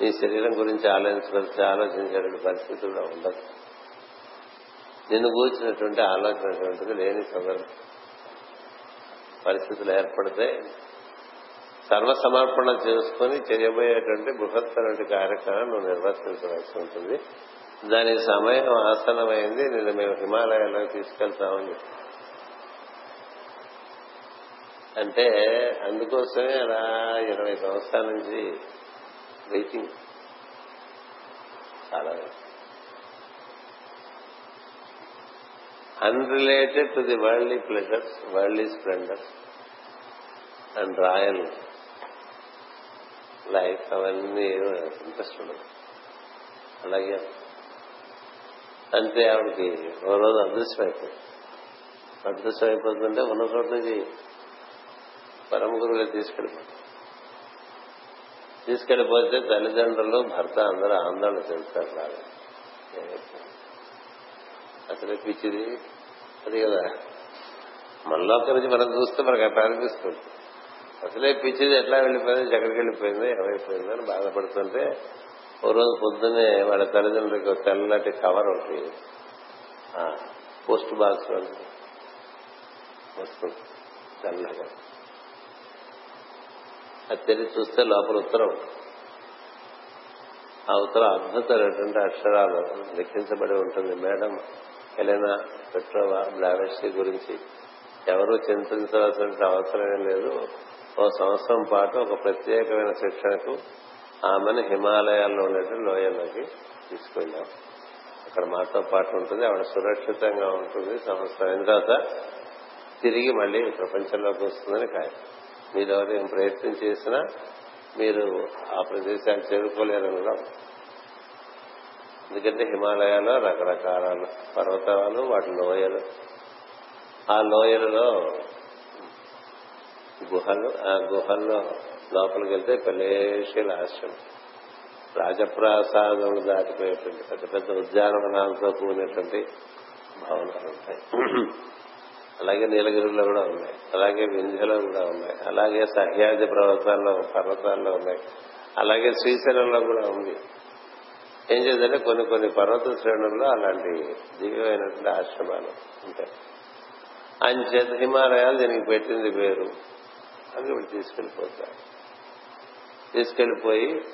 నీ శరీరం గురించి ఆలోచించవలసి ఆలోచించేటువంటి పరిస్థితి కూడా ఉండదు. నిన్ను కూర్చున్నటువంటి ఆలోచన లేని సందర్భం పరిస్థితులు ఏర్పడితే సర్వసమర్పణ చేసుకుని చేయబోయేటువంటి బృహత్తరటి కార్యక్రమం నువ్వు నిర్వర్తించవలసి ఉంటుంది. దాని సమయం ఆసనమైంది. నేను మేము హిమాలయాల్లో తీసుకెళ్తామని చెప్పి. అంటే అందుకోసమే అలా ఇరవై సంవత్సరాల నుంచి వెయిటింగ్ చాలా unrelated to the worldly pleasures worldly splendours and royal life అవన్నీ ఇంట్రెస్ట్ ఉండదు అలాగే అంతే ఆవిడకి ఓ రోజు అదృశ్యం అయిపోయింది అదృశ్యం అయిపోతుందంటే ఉన్న చోట నుంచి పరమ గురువులే తీసుకెళ్ళిపోతుంది తీసుకెళ్ళిపోతే తల్లిదండ్రులు భర్త అందరూ ఆందోళన చెందుతారు. రాగా అసలే పిచ్చిది అది కదా. మనలోకి నుంచి మనం చూస్తే మనకు అట్లా అనిపిస్తుంది అసలే పిచ్చిది ఎట్లా వెళ్ళిపోయింది? ఎక్కడికి వెళ్ళిపోయింది ఏమైపోయింది అని బాధపడుతుంటే ఓ రోజు పొద్దున్నే వాళ్ళ తల్లిదండ్రులకు తెల్లటి కవర్ ఒకటి పోస్ట్ బాక్స్ వస్తుంది. తెల్లగా. అది తెలిసి చూస్తే లోపల ఉత్తరం. ఆ ఉత్తరం అద్భుతమైనటువంటి అక్షరాలు లిఖించబడి ఉంటుంది మేడం. ఎలెనా పెట్రోవా బ్లావెస్టీ గురించి ఎవరు చింతించవలసిన అవసరమే లేదు. ఓ సంవత్సరం పాటు ఒక ప్రత్యేకమైన శిక్షణకు ఆమెను హిమాలయాల్లో ఉండేటువంటి లోయలోకి తీసుకెళ్ళాం అక్కడ మాతో పాటు ఉంటుంది. ఆవిడ సురక్షితంగా ఉంటుంది. సంవత్సరం అయిన తర్వాత తిరిగి మళ్ళీ ప్రపంచంలోకి వస్తుందని ఖాయం మీరు ఏం ప్రయత్నం చేసినా మీరు ఆ ప్రదేశాన్ని చేరుకోలేరని కూడా ఎందుకంటే హిమాలయాలో రకరకాల పర్వతాలు వాటి లోయలు. ఆ లోయలలో గుహలు ఆ గుహల్లో లోపలికి వెళ్తే పెళ్ళేషీల ఆశ్రమం. రాజప్రాసాదములు దాటిపోయేటువంటి పెద్ద పెద్ద ఉద్యానవనాలతో కూడినటువంటి భవనాలు ఉంటాయి. అలాగే నీలగిరిలో కూడా ఉన్నాయి. అలాగే వింధ్యలో కూడా ఉన్నాయి. అలాగే సహ్యాద్రి పర్వతాల్లో పర్వతాల్లో ఉన్నాయి. అలాగే శ్రీశైలంలో కూడా ఉంది. ఏం చేద్దంటే కొన్ని కొన్ని పర్వత శ్రేణుల్లో అలాంటి దివ్యమైనటువంటి ఆశ్రమాలు ఉంటాయి. అంచేత హిమాలయాలు దీనికి పెట్టింది పేరు అది ఇప్పుడు తీసుకెళ్ళిపోతారు తీసుకెళ్ళిపోయి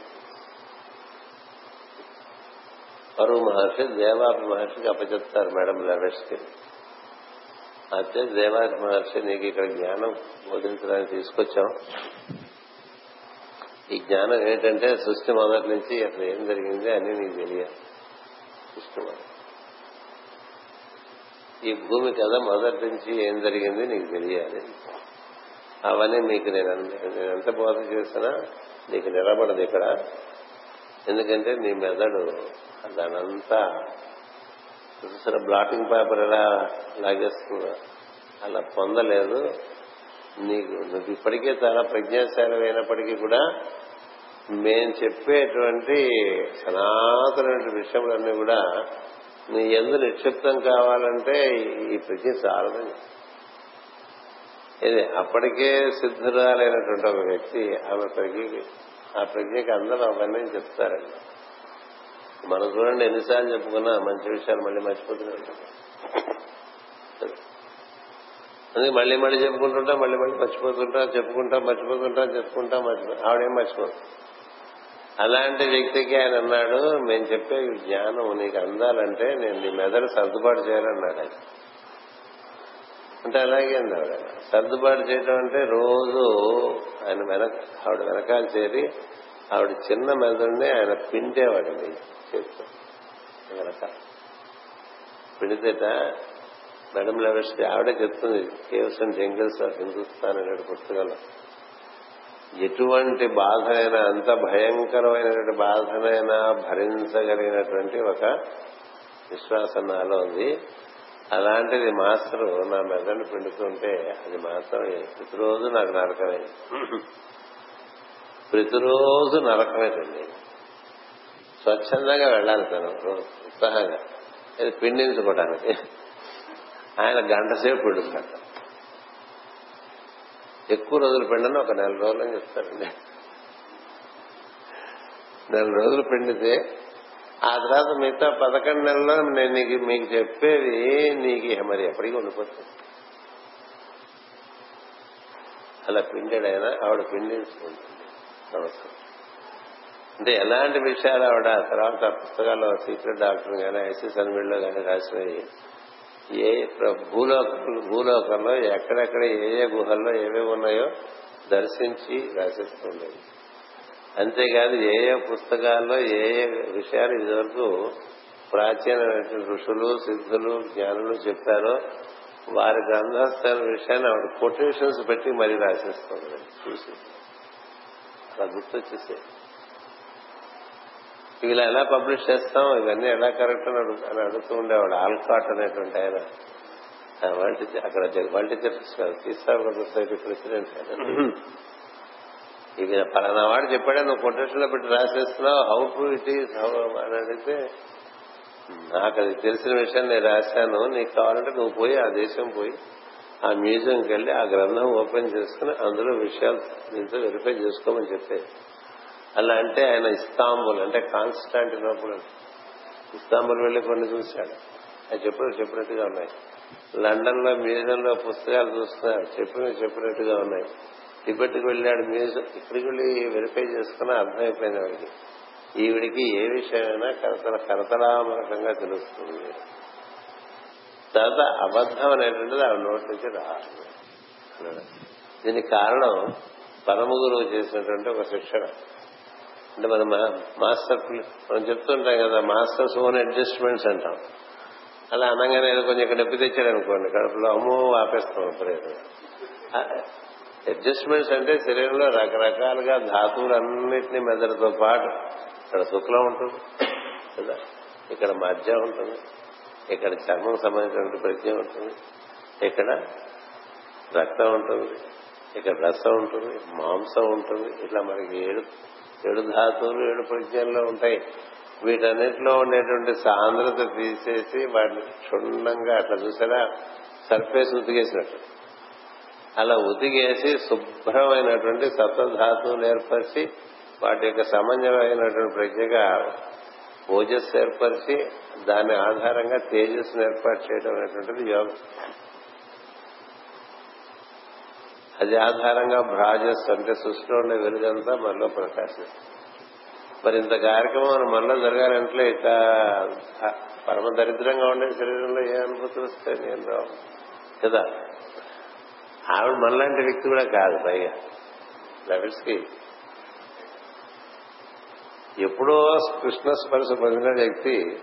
పరువు మహర్షి దేవాపి మహర్షికి అప్పచెప్తారు మేడం లెవెస్కి అయితే దేవాపి మహర్షి నీకు ఇక్కడ జ్ఞానం బోధించడానికి తీసుకొచ్చాం. ఈ జ్ఞానం ఏంటంటే సృష్టి మొదటి నుంచి అసలు ఏం జరిగింది అని నీకు తెలియాలి. సృష్టి ఈ భూమి కదా మొదటి నుంచి ఏం జరిగింది నీకు తెలియాలి. అవన్నీ నీకు నేను నేను ఎంత బోధ చేసినా నీకు నిలబడదు ఇక్కడ. ఎందుకంటే నీ మెదడు దానంతా చూసారా బ్లాటింగ్ పేపర్ ఎలా లాగేస్తుందో? అలా పొందలేదు. నీకు నువ్వు ఇప్పటికే చాలా ప్రజ్ఞాశాలమైనప్పటికీ కూడా మేం చెప్పేటువంటి సనాతనమైన విషయములన్నీ కూడా నీ ఎందు నిక్షిప్తం కావాలంటే ఈ ప్రజ్ఞ చాలదని. ఇది అప్పటికే సిద్ధురాలైనటువంటి ఒక వ్యక్తి ఆమె ప్రజ్ఞకి ఆ ప్రజ్ఞకి అందరూ అవన్నీ చెప్తారండి. మనం చూడండి ఎన్నిసార్లు చెప్పుకున్నా మంచి విషయాలు మళ్ళీ మర్చిపోతున్నాం ఉంటాం అందుకే మళ్ళీ మళ్ళీ చెప్పుకుంటుంటా మళ్ళీ మళ్ళీ మర్చిపోతుంటా చెప్పుకుంటా మర్చిపోతుంటా చెప్పుకుంటా మర్చిపో ఆవిడేం మర్చిపోదు అలాంటి వ్యక్తికి ఆయన అన్నాడు మేము చెప్పే జ్ఞానం నీకు అందాలంటే నేను నీ మెదడు సర్దుబాటు చేయాలన్నాడు ఆయన. అంటే అలాగే ఆవిడ సర్దుబాటు చేయడం అంటే రోజు ఆయన వెనక ఆవిడ వెనకాల చేరి ఆవిడ చిన్న మెదడుని ఆయన పిండేవాడండి చేతితో. వెనక పిండితేట మేడం లెవెస్ట్ ఆవిడే చెప్తుంది caves and jungles of Hindustan అనే పుస్తకంలో. ఎటువంటి బాధనైనా అంత భయంకరమైనటువంటి బాధనైనా భరించగలిగినటువంటి ఒక విశ్వాసం నాలో ఉంది. అలాంటిది మాస్టర్ నా మెదడు పిండుతుంటే అది మాత్రం ప్రతిరోజు నాకు నరకమే. ప్రతిరోజు నరకమేటండి స్వచ్ఛందంగా వెళ్ళాలి తను ఉత్సాహంగా. అది పిండించుకోవడానికి ఆయన గంట సేపు పిండుతాడు ఎక్కువ రోజులు పిండని ఒక నెల రోజులు అని చెప్తాడండి. నెల రోజులు పిండితే ఆ తర్వాత మిగతా పదకొండు నెలలో నేను నీకు మీకు చెప్పేది నీకు మరి ఎప్పటికీ ఉండిపోతుంది. అలా పిండాడైనా ఆవిడ పిండించుకుంటుంది నమస్కారం. అంటే ఎలాంటి విషయాలు ఆవిడ తర్వాత పుస్తకాల్లో సీక్రెట్ డాక్టర్ కానీ ఐసీఎస్ అన్విల్లో కానీ రాసినవి ఏ భూలోక భూలోకంలో ఎక్కడెక్కడ ఏ ఏ గుహల్లో ఏమేమి ఉన్నాయో దర్శించి రాసిస్తుండేది అంతేకాదు ఏ ఏ పుస్తకాల్లో ఏ ఏ విషయాలు ఇదివరకు ప్రాచీనమైనటువంటి ఋషులు సిద్ధులు జ్ఞానులు చెప్పారో వారి గ్రంథస్థల విషయాన్ని ఆవిడ కొటేషన్స్ పెట్టి మరీ రాసేస్తుంది చూసి. అలా గుర్తొచ్చేసే ఇలా ఎలా పబ్లిష్ చేస్తాం ఇవన్నీ ఎలా కరెక్ట్ అని అని అడుగుతూ ఉండేవాడు. ఆల్కాట్ అనేటువంటి ఆయన. అక్కడ వరల్డ్ టీచర్స్ సీసాగర్ సొసైటీ ప్రెసిడెంట్ ఇది పలానా వాడు చెప్పాడే నువ్వు కొటేషన్లో పెట్టి రాసేస్తున్నావు how to it is how అని అడిగితే నాకు అది తెలిసిన విషయం నేను రాశాను నీకు కావాలంటే నువ్వు పోయి ఆ దేశం పోయి ఆ మ్యూజియంకి వెళ్ళి ఆ గ్రంథం ఓపెన్ చేసుకుని అందులో విషయాలు దీంతో వెరిఫై చేసుకోమని చెప్పేది అలా అంటే ఆయన ఇస్తాంబుల్ అంటే కాన్స్టాంటినోపుల్. ఇస్తాంబుల్ వెళ్ళి కొన్ని చూశాడు. ఆయన చెప్పిన చెప్పినట్టుగా ఉన్నాయి. లండన్లో మ్యూజియం లో పుస్తకాలు చూస్తున్నాడు చెప్పిన చెప్పినట్టుగా ఉన్నాయి. టిబెట్కి వెళ్ళాడు మ్యూజియం ఇక్కడికి వెళ్ళి వెరిఫై చేసుకున్నా అర్థమైపోయింది వాడికి ఈవిడికి ఏ విషయమైనా కరతల కరతలామరకంగా తెలుస్తుంది. తర్వాత అబద్ధం అనేటువంటిది ఆవిడ నోటి నుంచి రాదు. దీనికి కారణం పరమ గురువు చేసినటువంటి ఒక శిక్షణ. అంటే మన మాస్టర్ మనం చెప్తుంటాం కదా మాస్టర్స్ ఓన్ అడ్జస్ట్మెంట్స్ అంటాం. అలా అనగానే కొంచెం ఇక్కడ నొప్పి తెచ్చాడు అనుకోండి కడుపులో అమ్మో ఆపేస్తాం విపరీతంగా అడ్జస్ట్మెంట్స్ అంటే శరీరంలో రకరకాలుగా ధాతువులు ధాతువులన్నింటినీ మెదడుతో పాటు ఇక్కడ శుక్లం ఉంటుంది కదా? ఇక్కడ మధ్య ఉంటుంది ఇక్కడ చర్మం సంబంధించినటువంటి ప్రజ్ఞ ఉంటుంది ఇక్కడ రక్తం ఉంటుంది ఇక్కడ రసం ఉంటుంది మాంసం ఉంటుంది ఇట్లా మనకి ఏడు ఏడు ధాతువులు ఏడు ప్రజ్ఞల్లో ఉంటాయి. వీటన్నిటిలో ఉండేటువంటి సాంద్రత తీసేసి వాటిని క్షుణ్ణంగా అట్లా చూసారా? సర్ఫేస్ ఉతికేసినట్టు. అలా ఉతికేసి శుభ్రమైనటువంటి సప్తధాతువులు ఏర్పరిచి వాటి యొక్క సమన్వయమైనటువంటి ప్రజ్ఞగా ఓజస్సు ఏర్పరిచి దాని ఆధారంగా తేజస్సును ఏర్పాటు చేయడం అనేటువంటిది యోగం అది ఆధారంగా భ్రాజస్ అంటే సృష్టిలో ఉండే వెలుగంతా మనలో ప్రకాశిస్తుంది. మరి ఇంత కార్యక్రమం మనలో జరగాలంటే ఇక పరమ దరిద్రంగా ఉండే శరీరంలో ఏ అనుభూతులు వస్తాయి నేను రావు? కదా? ఆవిడ మనలాంటి వ్యక్తి కూడా కాదు పైగా. లెవెల్స్కి ఎప్పుడో కృష్ణ స్పర్శ పొందిన వ్యక్తి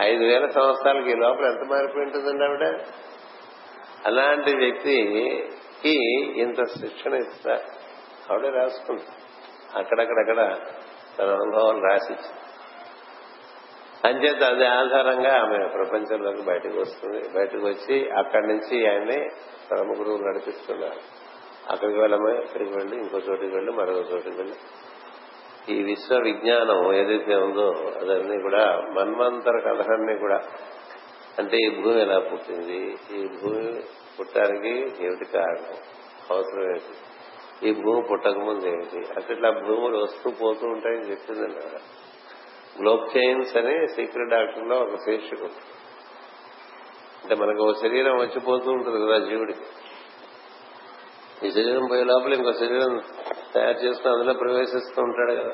ఐదు వేల సంవత్సరాలకి ఈ లోపల ఎంత మారిపోయి ఉంటుందండి ఆవిడ? అలాంటి వ్యక్తి వ్యక్తికి ఇంత శిక్షణ ఇస్తారు ఆవిడే రాసుకుంది. అక్కడక్కడక్కడ తన అనుభవాలు రాసిచ్చి అంచేత అది ఆధారంగా ఆమె ప్రపంచంలోకి బయటకు వస్తుంది. బయటకు వచ్చి అక్కడి నుంచి ఆయన్ని పరమ గురువు నడిపిస్తున్నారు. అక్కడికి వెళ్ళమే? ఇక్కడికి వెళ్ళి ఇంకో చోటికి వెళ్ళి మరొక చోటికి వెళ్ళి. ఈ విశ్వ విజ్ఞానం ఏదైతే ఉందో అదన్నీ కూడా మన్వంతర కథలన్నీ కూడా. అంటే ఈ భూమి ఎలా పుట్టింది? ఈ భూమి పుట్టడానికి ఏమిటి కారణం? అవసరం ఏంటి? ఈ భూమి పుట్టకముందు ఏమిటి? అట్లా ఇట్లా భూములు వస్తూ పోతూ ఉంటాయని చెప్పింది గ్లోబ్ చైన్స్ అనే సీక్రెట్ డాక్టర్లో ఒక శీర్షిక అంటే మనకు ఒక శరీరం వచ్చిపోతూ ఉంటుంది కదా జీవుడికి. ఈ శరీరం పోయే లోపల ఇంకో శరీరం తయారు చేసుకుని అందులో ప్రవేశిస్తూ ఉంటాడు కదా.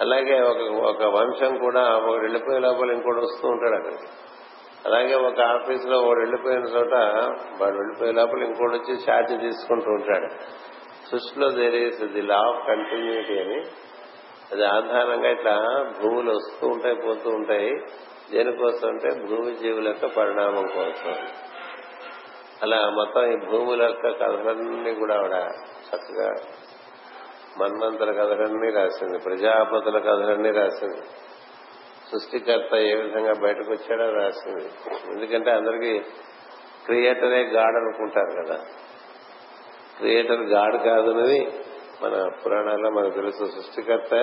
అలాగే ఒక ఒక వంశం కూడా ఒకటి వెళ్ళిపోయే లోపల ఇంకోటి వస్తూ ఉంటాడు అక్కడికి. అలాగే ఒక ఆఫీసులో వాడు వెళ్ళిపోయిన చోట వాడు వెళ్ళిపోయే లోపల ఇంకోటి వచ్చి ఛార్జ్ తీసుకుంటూ ఉంటాడు. సృష్టిలో there the law of continuity అని. అది ఆధారంగా ఇట్లా భూములు వస్తూ ఉంటాయి పోతూ ఉంటాయి. దేనికోసం అంటే భూమి జీవుల యొక్క పరిణామం కోసం. అలా మొత్తం ఈ భూముల యొక్క కథలన్నీ కూడా ఆవిడ చక్కగా మన్మంతర కథలన్నీ రాసింది ప్రజాపతుల కథలన్నీ రాసింది. సృష్టికర్త ఏ విధంగా బయటకు వచ్చాడో రాసింది ఎందుకంటే అందరికీ క్రియేటరే గాడ్ అనుకుంటారు కదా. క్రియేటర్ గాడ్ కాదనేది మన పురాణాల్లో మనకు తెలుసు. సృష్టికర్త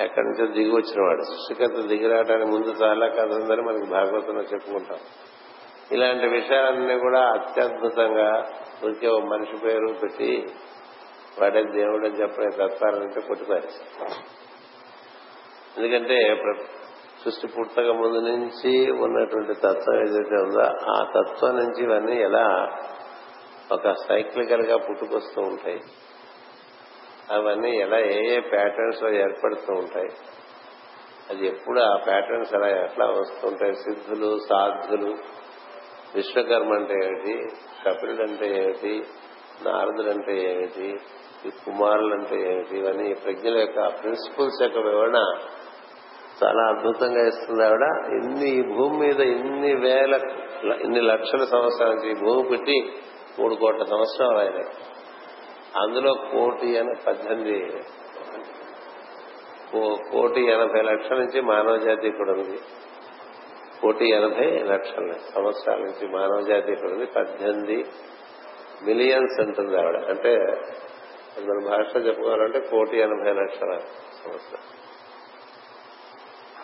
ఎక్కడి నుంచో దిగి వచ్చినవాడు సృష్టికర్త దిగి రావడానికి ముందు చాలా కథ ఉందని మనకి భాగవతంలో చెప్పుకుంటాం. ఇలాంటి విషయాలన్నీ కూడా అత్యద్భుతంగా ఊరికే ఓ మనిషి పేరు పెట్టి వాడే దేవుడు అని తత్వాలంటే కొట్టిపారు ఎందుకంటే సృష్టి పుట్టక ముందు నుంచి ఉన్నటువంటి తత్వం ఏదైతే ఉందో ఆ తత్వం నుంచి ఇవన్నీ ఎలా ఒక సైక్లికల్గా పుట్టుకొస్తూ ఉంటాయి అవన్నీ ఎలా ఏ ఏ ప్యాటర్న్స్లో ఏర్పడుతూ ఉంటాయి అది ఎప్పుడు ఆ ప్యాటర్న్స్ ఎలా ఎట్లా వస్తుంటాయి సిద్ధులు సాధులు విశ్వకర్మ అంటే ఏమిటి కపిలుడు అంటే ఏమిటి నారదుడు అంటే ఏమిటి ఈ కుమారులు అంటే ఏమిటి ఇవన్నీ ఈ ప్రజ్ఞల యొక్క ప్రిన్సిపల్స్ యొక్క వివరణ చాలా అద్భుతంగా ఇస్తుంది ఆవిడ. ఇన్ని ఈ భూమి మీద ఇన్ని వేల ఇన్ని లక్షల సంవత్సరాల నుంచి ఈ భూమి పుట్టి మూడు కోట్ల సంవత్సరాలు ఆయన. అందులో కోటి అని పద్దెనిమిది కోటి ఎనభై లక్షల నుంచి మానవ జాతి ఇక్కడ ఉంది. కోటి ఎనభై లక్షల సంవత్సరాల నుంచి మానవ జాతి ఇక్కడ ఉంది. పద్దెనిమిది మిలియన్స్ ఉంటుంది ఆవిడ. అంటే మన భాషలో చెప్పుకోవాలంటే కోటి ఎనభై లక్షల సంవత్సరం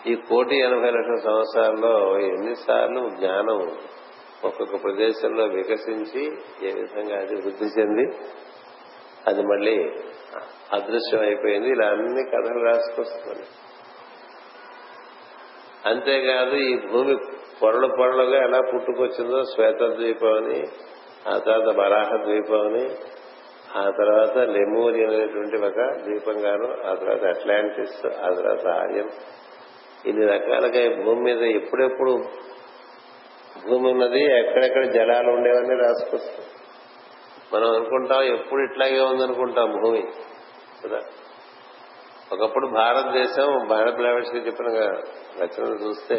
ఈ కోటి ఎనభై లక్షల సంవత్సరాల్లో ఎన్నిసార్లు జ్ఞానం ఒక్కొక్క ప్రదేశంలో వికసించి ఏ విధంగా అది వృద్ధి చెంది అది మళ్ళీ అదృశ్యం అయిపోయింది ఇలా అన్ని కథలు రాసుకొస్తుంది. అంతేకాదు ఈ భూమి పొరలు పొరలుగా ఎలా పుట్టుకొచ్చిందో శ్వేత ద్వీపం అని ఆ తర్వాత బరాహ ద్వీపం అని ఆ తర్వాత లెమూరి అనేటువంటి ఒక ద్వీపంగాను ఆ తర్వాత అట్లాంటిస్ ఆ తర్వాత ఆర్యన్ ఇన్ని రకాలుగా ఈ భూమి మీద ఎప్పుడెప్పుడు భూమి ఉన్నది ఎక్కడెక్కడ జలాలు ఉండేవన్నీ రాసుకొస్తాం మనం అనుకుంటాం ఎప్పుడు ఇట్లాగే ఉందనుకుంటాం భూమి కదా? ఒకప్పుడు భారతదేశం భారత బ్లావెట్స్ చెప్పిన రచనలు చూస్తే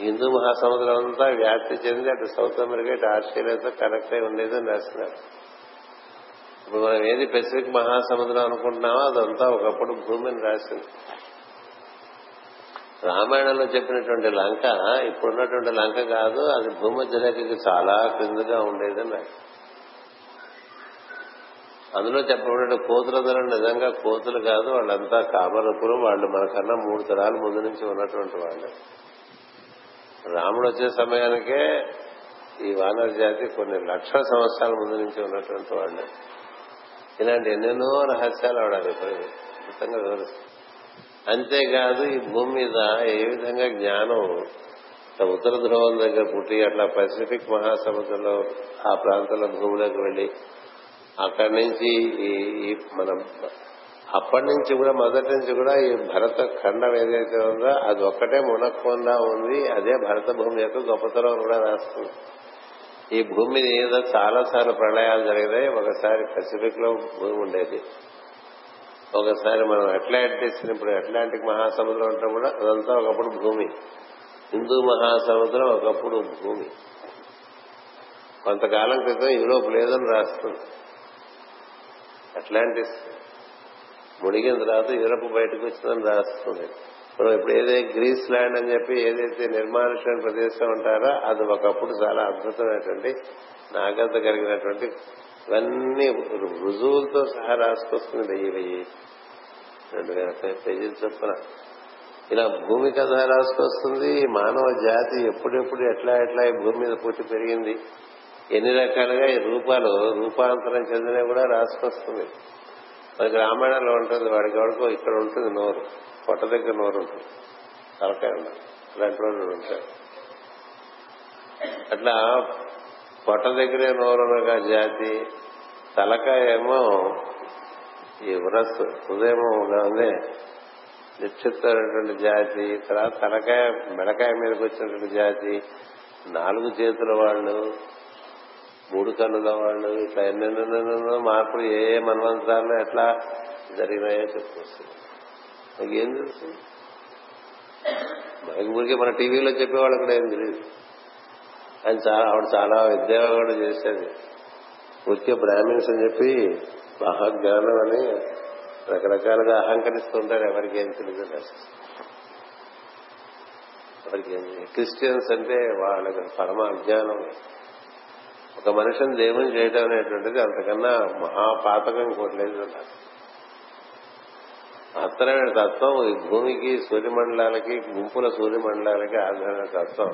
హిందూ మహాసముద్రం అంతా వ్యాప్తి చెంది అటు సౌత్ అమెరికా ఇటు ఆస్ట్రేలియాతో కనెక్ట్ అయి ఉండేదని రాస్తున్నారు ఇప్పుడు మనం ఏది పెసిఫిక్ మహాసముద్రం అనుకుంటున్నామో అదంతా ఒకప్పుడు భూమిని రాసింది. రామాయణంలో చెప్పినటువంటి లంక ఇప్పుడున్నటువంటి లంక కాదు అది భూమధ్య రేఖకి చాలా క్రిందగా ఉండేదని అందులో చెప్పబడిన కోతులందరూ నిజంగా కోతులు కాదు వాళ్ళంతా కామరకులు వాళ్ళు మనకన్నా మూడు తరాలు ముందు నుంచి ఉన్నటువంటి వాళ్ళు. రాముడు వచ్చే సమయానికే ఈ వానర జాతి కొన్ని లక్షల సంవత్సరాల ముందు నుంచి ఉన్నటువంటి వాళ్ళు. ఇలాంటి ఎన్నెన్నో రహస్యాలు ఆవిడ విపరీతంగా వివరిస్తుంది. అంతేకాదు ఈ భూమి మీద ఏ విధంగా జ్ఞానం ఉత్తర ధ్రువం దగ్గర పుట్టి అట్లా పసిఫిక్ మహాసముద్రంలో ఆ ప్రాంతంలో భూమిలోకి వెళ్ళి అక్కడి నుంచి ఈ మనం అప్పటి నుంచి కూడా మొదటి నుంచి కూడా ఈ భరత ఖండం ఏదైతే ఉందో అది ఒక్కటే మునక్కుండా ఉంది. అదే భరత భూమి యొక్క గొప్పతనం కూడా రాస్తుంది. ఈ భూమి మీద చాలా సార్లు ప్రళయాలు జరిగినాయి. ఒకసారి పసిఫిక్లో భూమి ఉండేది. ఒకసారి మనం అట్లాంటిస్ ఇప్పుడు అట్లాంటిక్ మహాసముద్రం అంటే కూడా అదంతా ఒకప్పుడు భూమి. హిందూ మహాసముద్రం ఒకప్పుడు భూమి. కొంతకాలం క్రితం యూరోప్ లేదని రాస్తుంది అట్లాంటిస్ మునిగిన తర్వాత యూరప్ బయటకు వచ్చిందని రాస్తుంది మనం ఇప్పుడు ఏదైతే గ్రీస్ ల్యాండ్ అని చెప్పి ఏదైతే నిర్మానుషమైన ప్రదేశం ఉంటారో అది ఒకప్పుడు చాలా అద్భుతమైనటువంటి నాగత కలిగినటువంటి ఇవన్నీ రుజువులతో సహా రాసుకొస్తుంది వెయ్యి వెయ్యి రెండు వేల పేజీలు చొప్పున. ఇలా భూమి కథ రాసుకొస్తుంది మానవ జాతి ఎప్పుడెప్పుడు ఎట్లా ఎట్లా ఈ భూమి మీద పుట్టి పెరిగింది. ఎన్ని రకాలుగా ఈ రూపాలు రూపాంతరం చెందినవి కూడా రాసుకొస్తుంది. మనకి రామాయణంలో ఉంటుంది వాడికి వాడుకో ఇక్కడ ఉంటుంది నోరు పొట్ట దగ్గర నోరు ఉంటుంది తలకాయ ఉండదు అలాంటి వాళ్ళు ఉంటారు అట్లా పొట్ట దగ్గరే నోరునగా జాతి. తలకాయ ఏమో ఈ ఉరస్సు హృదయము ఉంది నిక్షిప్తమైనటువంటి జాతి. తర్వాత తలకాయ మెడకాయ మీదకి వచ్చినటువంటి జాతి. నాలుగు చేతుల వాళ్ళు మూడు కన్నుల వాళ్ళు ఇట్లా ఎన్నెన్నెన్నెన్నో మార్పులు ఏ ఏ మన్వంతరాల్లో ఎట్లా జరిగినాయో చెప్పుకొస్తుంది. ఏం తెలుసు? మనకి ఊరికే మన టీవీలో చెప్పేవాళ్ళు కూడా ఏం తెలియదు. ఆయన చాలా ఆవిడ చాలా విద్య కూడా చేసేది. ఊరికే బ్రాహ్మిన్స్ అని చెప్పి మహాజ్ఞానం అని రకరకాలుగా అహంకరిస్తుంటారు. ఎవరికి ఏం తెలియదు ఎవరికి ఏం క్రిస్టియన్స్ అంటే వాళ్ళకి పరమ అజ్ఞానం. ఒక మనిషిని దేవుని చేయడం అనేటువంటిది అంతకన్నా మహాపాతకం ఇంకోటి లేదు మాత్రమే తత్వం ఈ భూమికి సూర్యమండలాలకి గుంపుల సూర్యమండలాలకి ఆధారమైన తత్వం.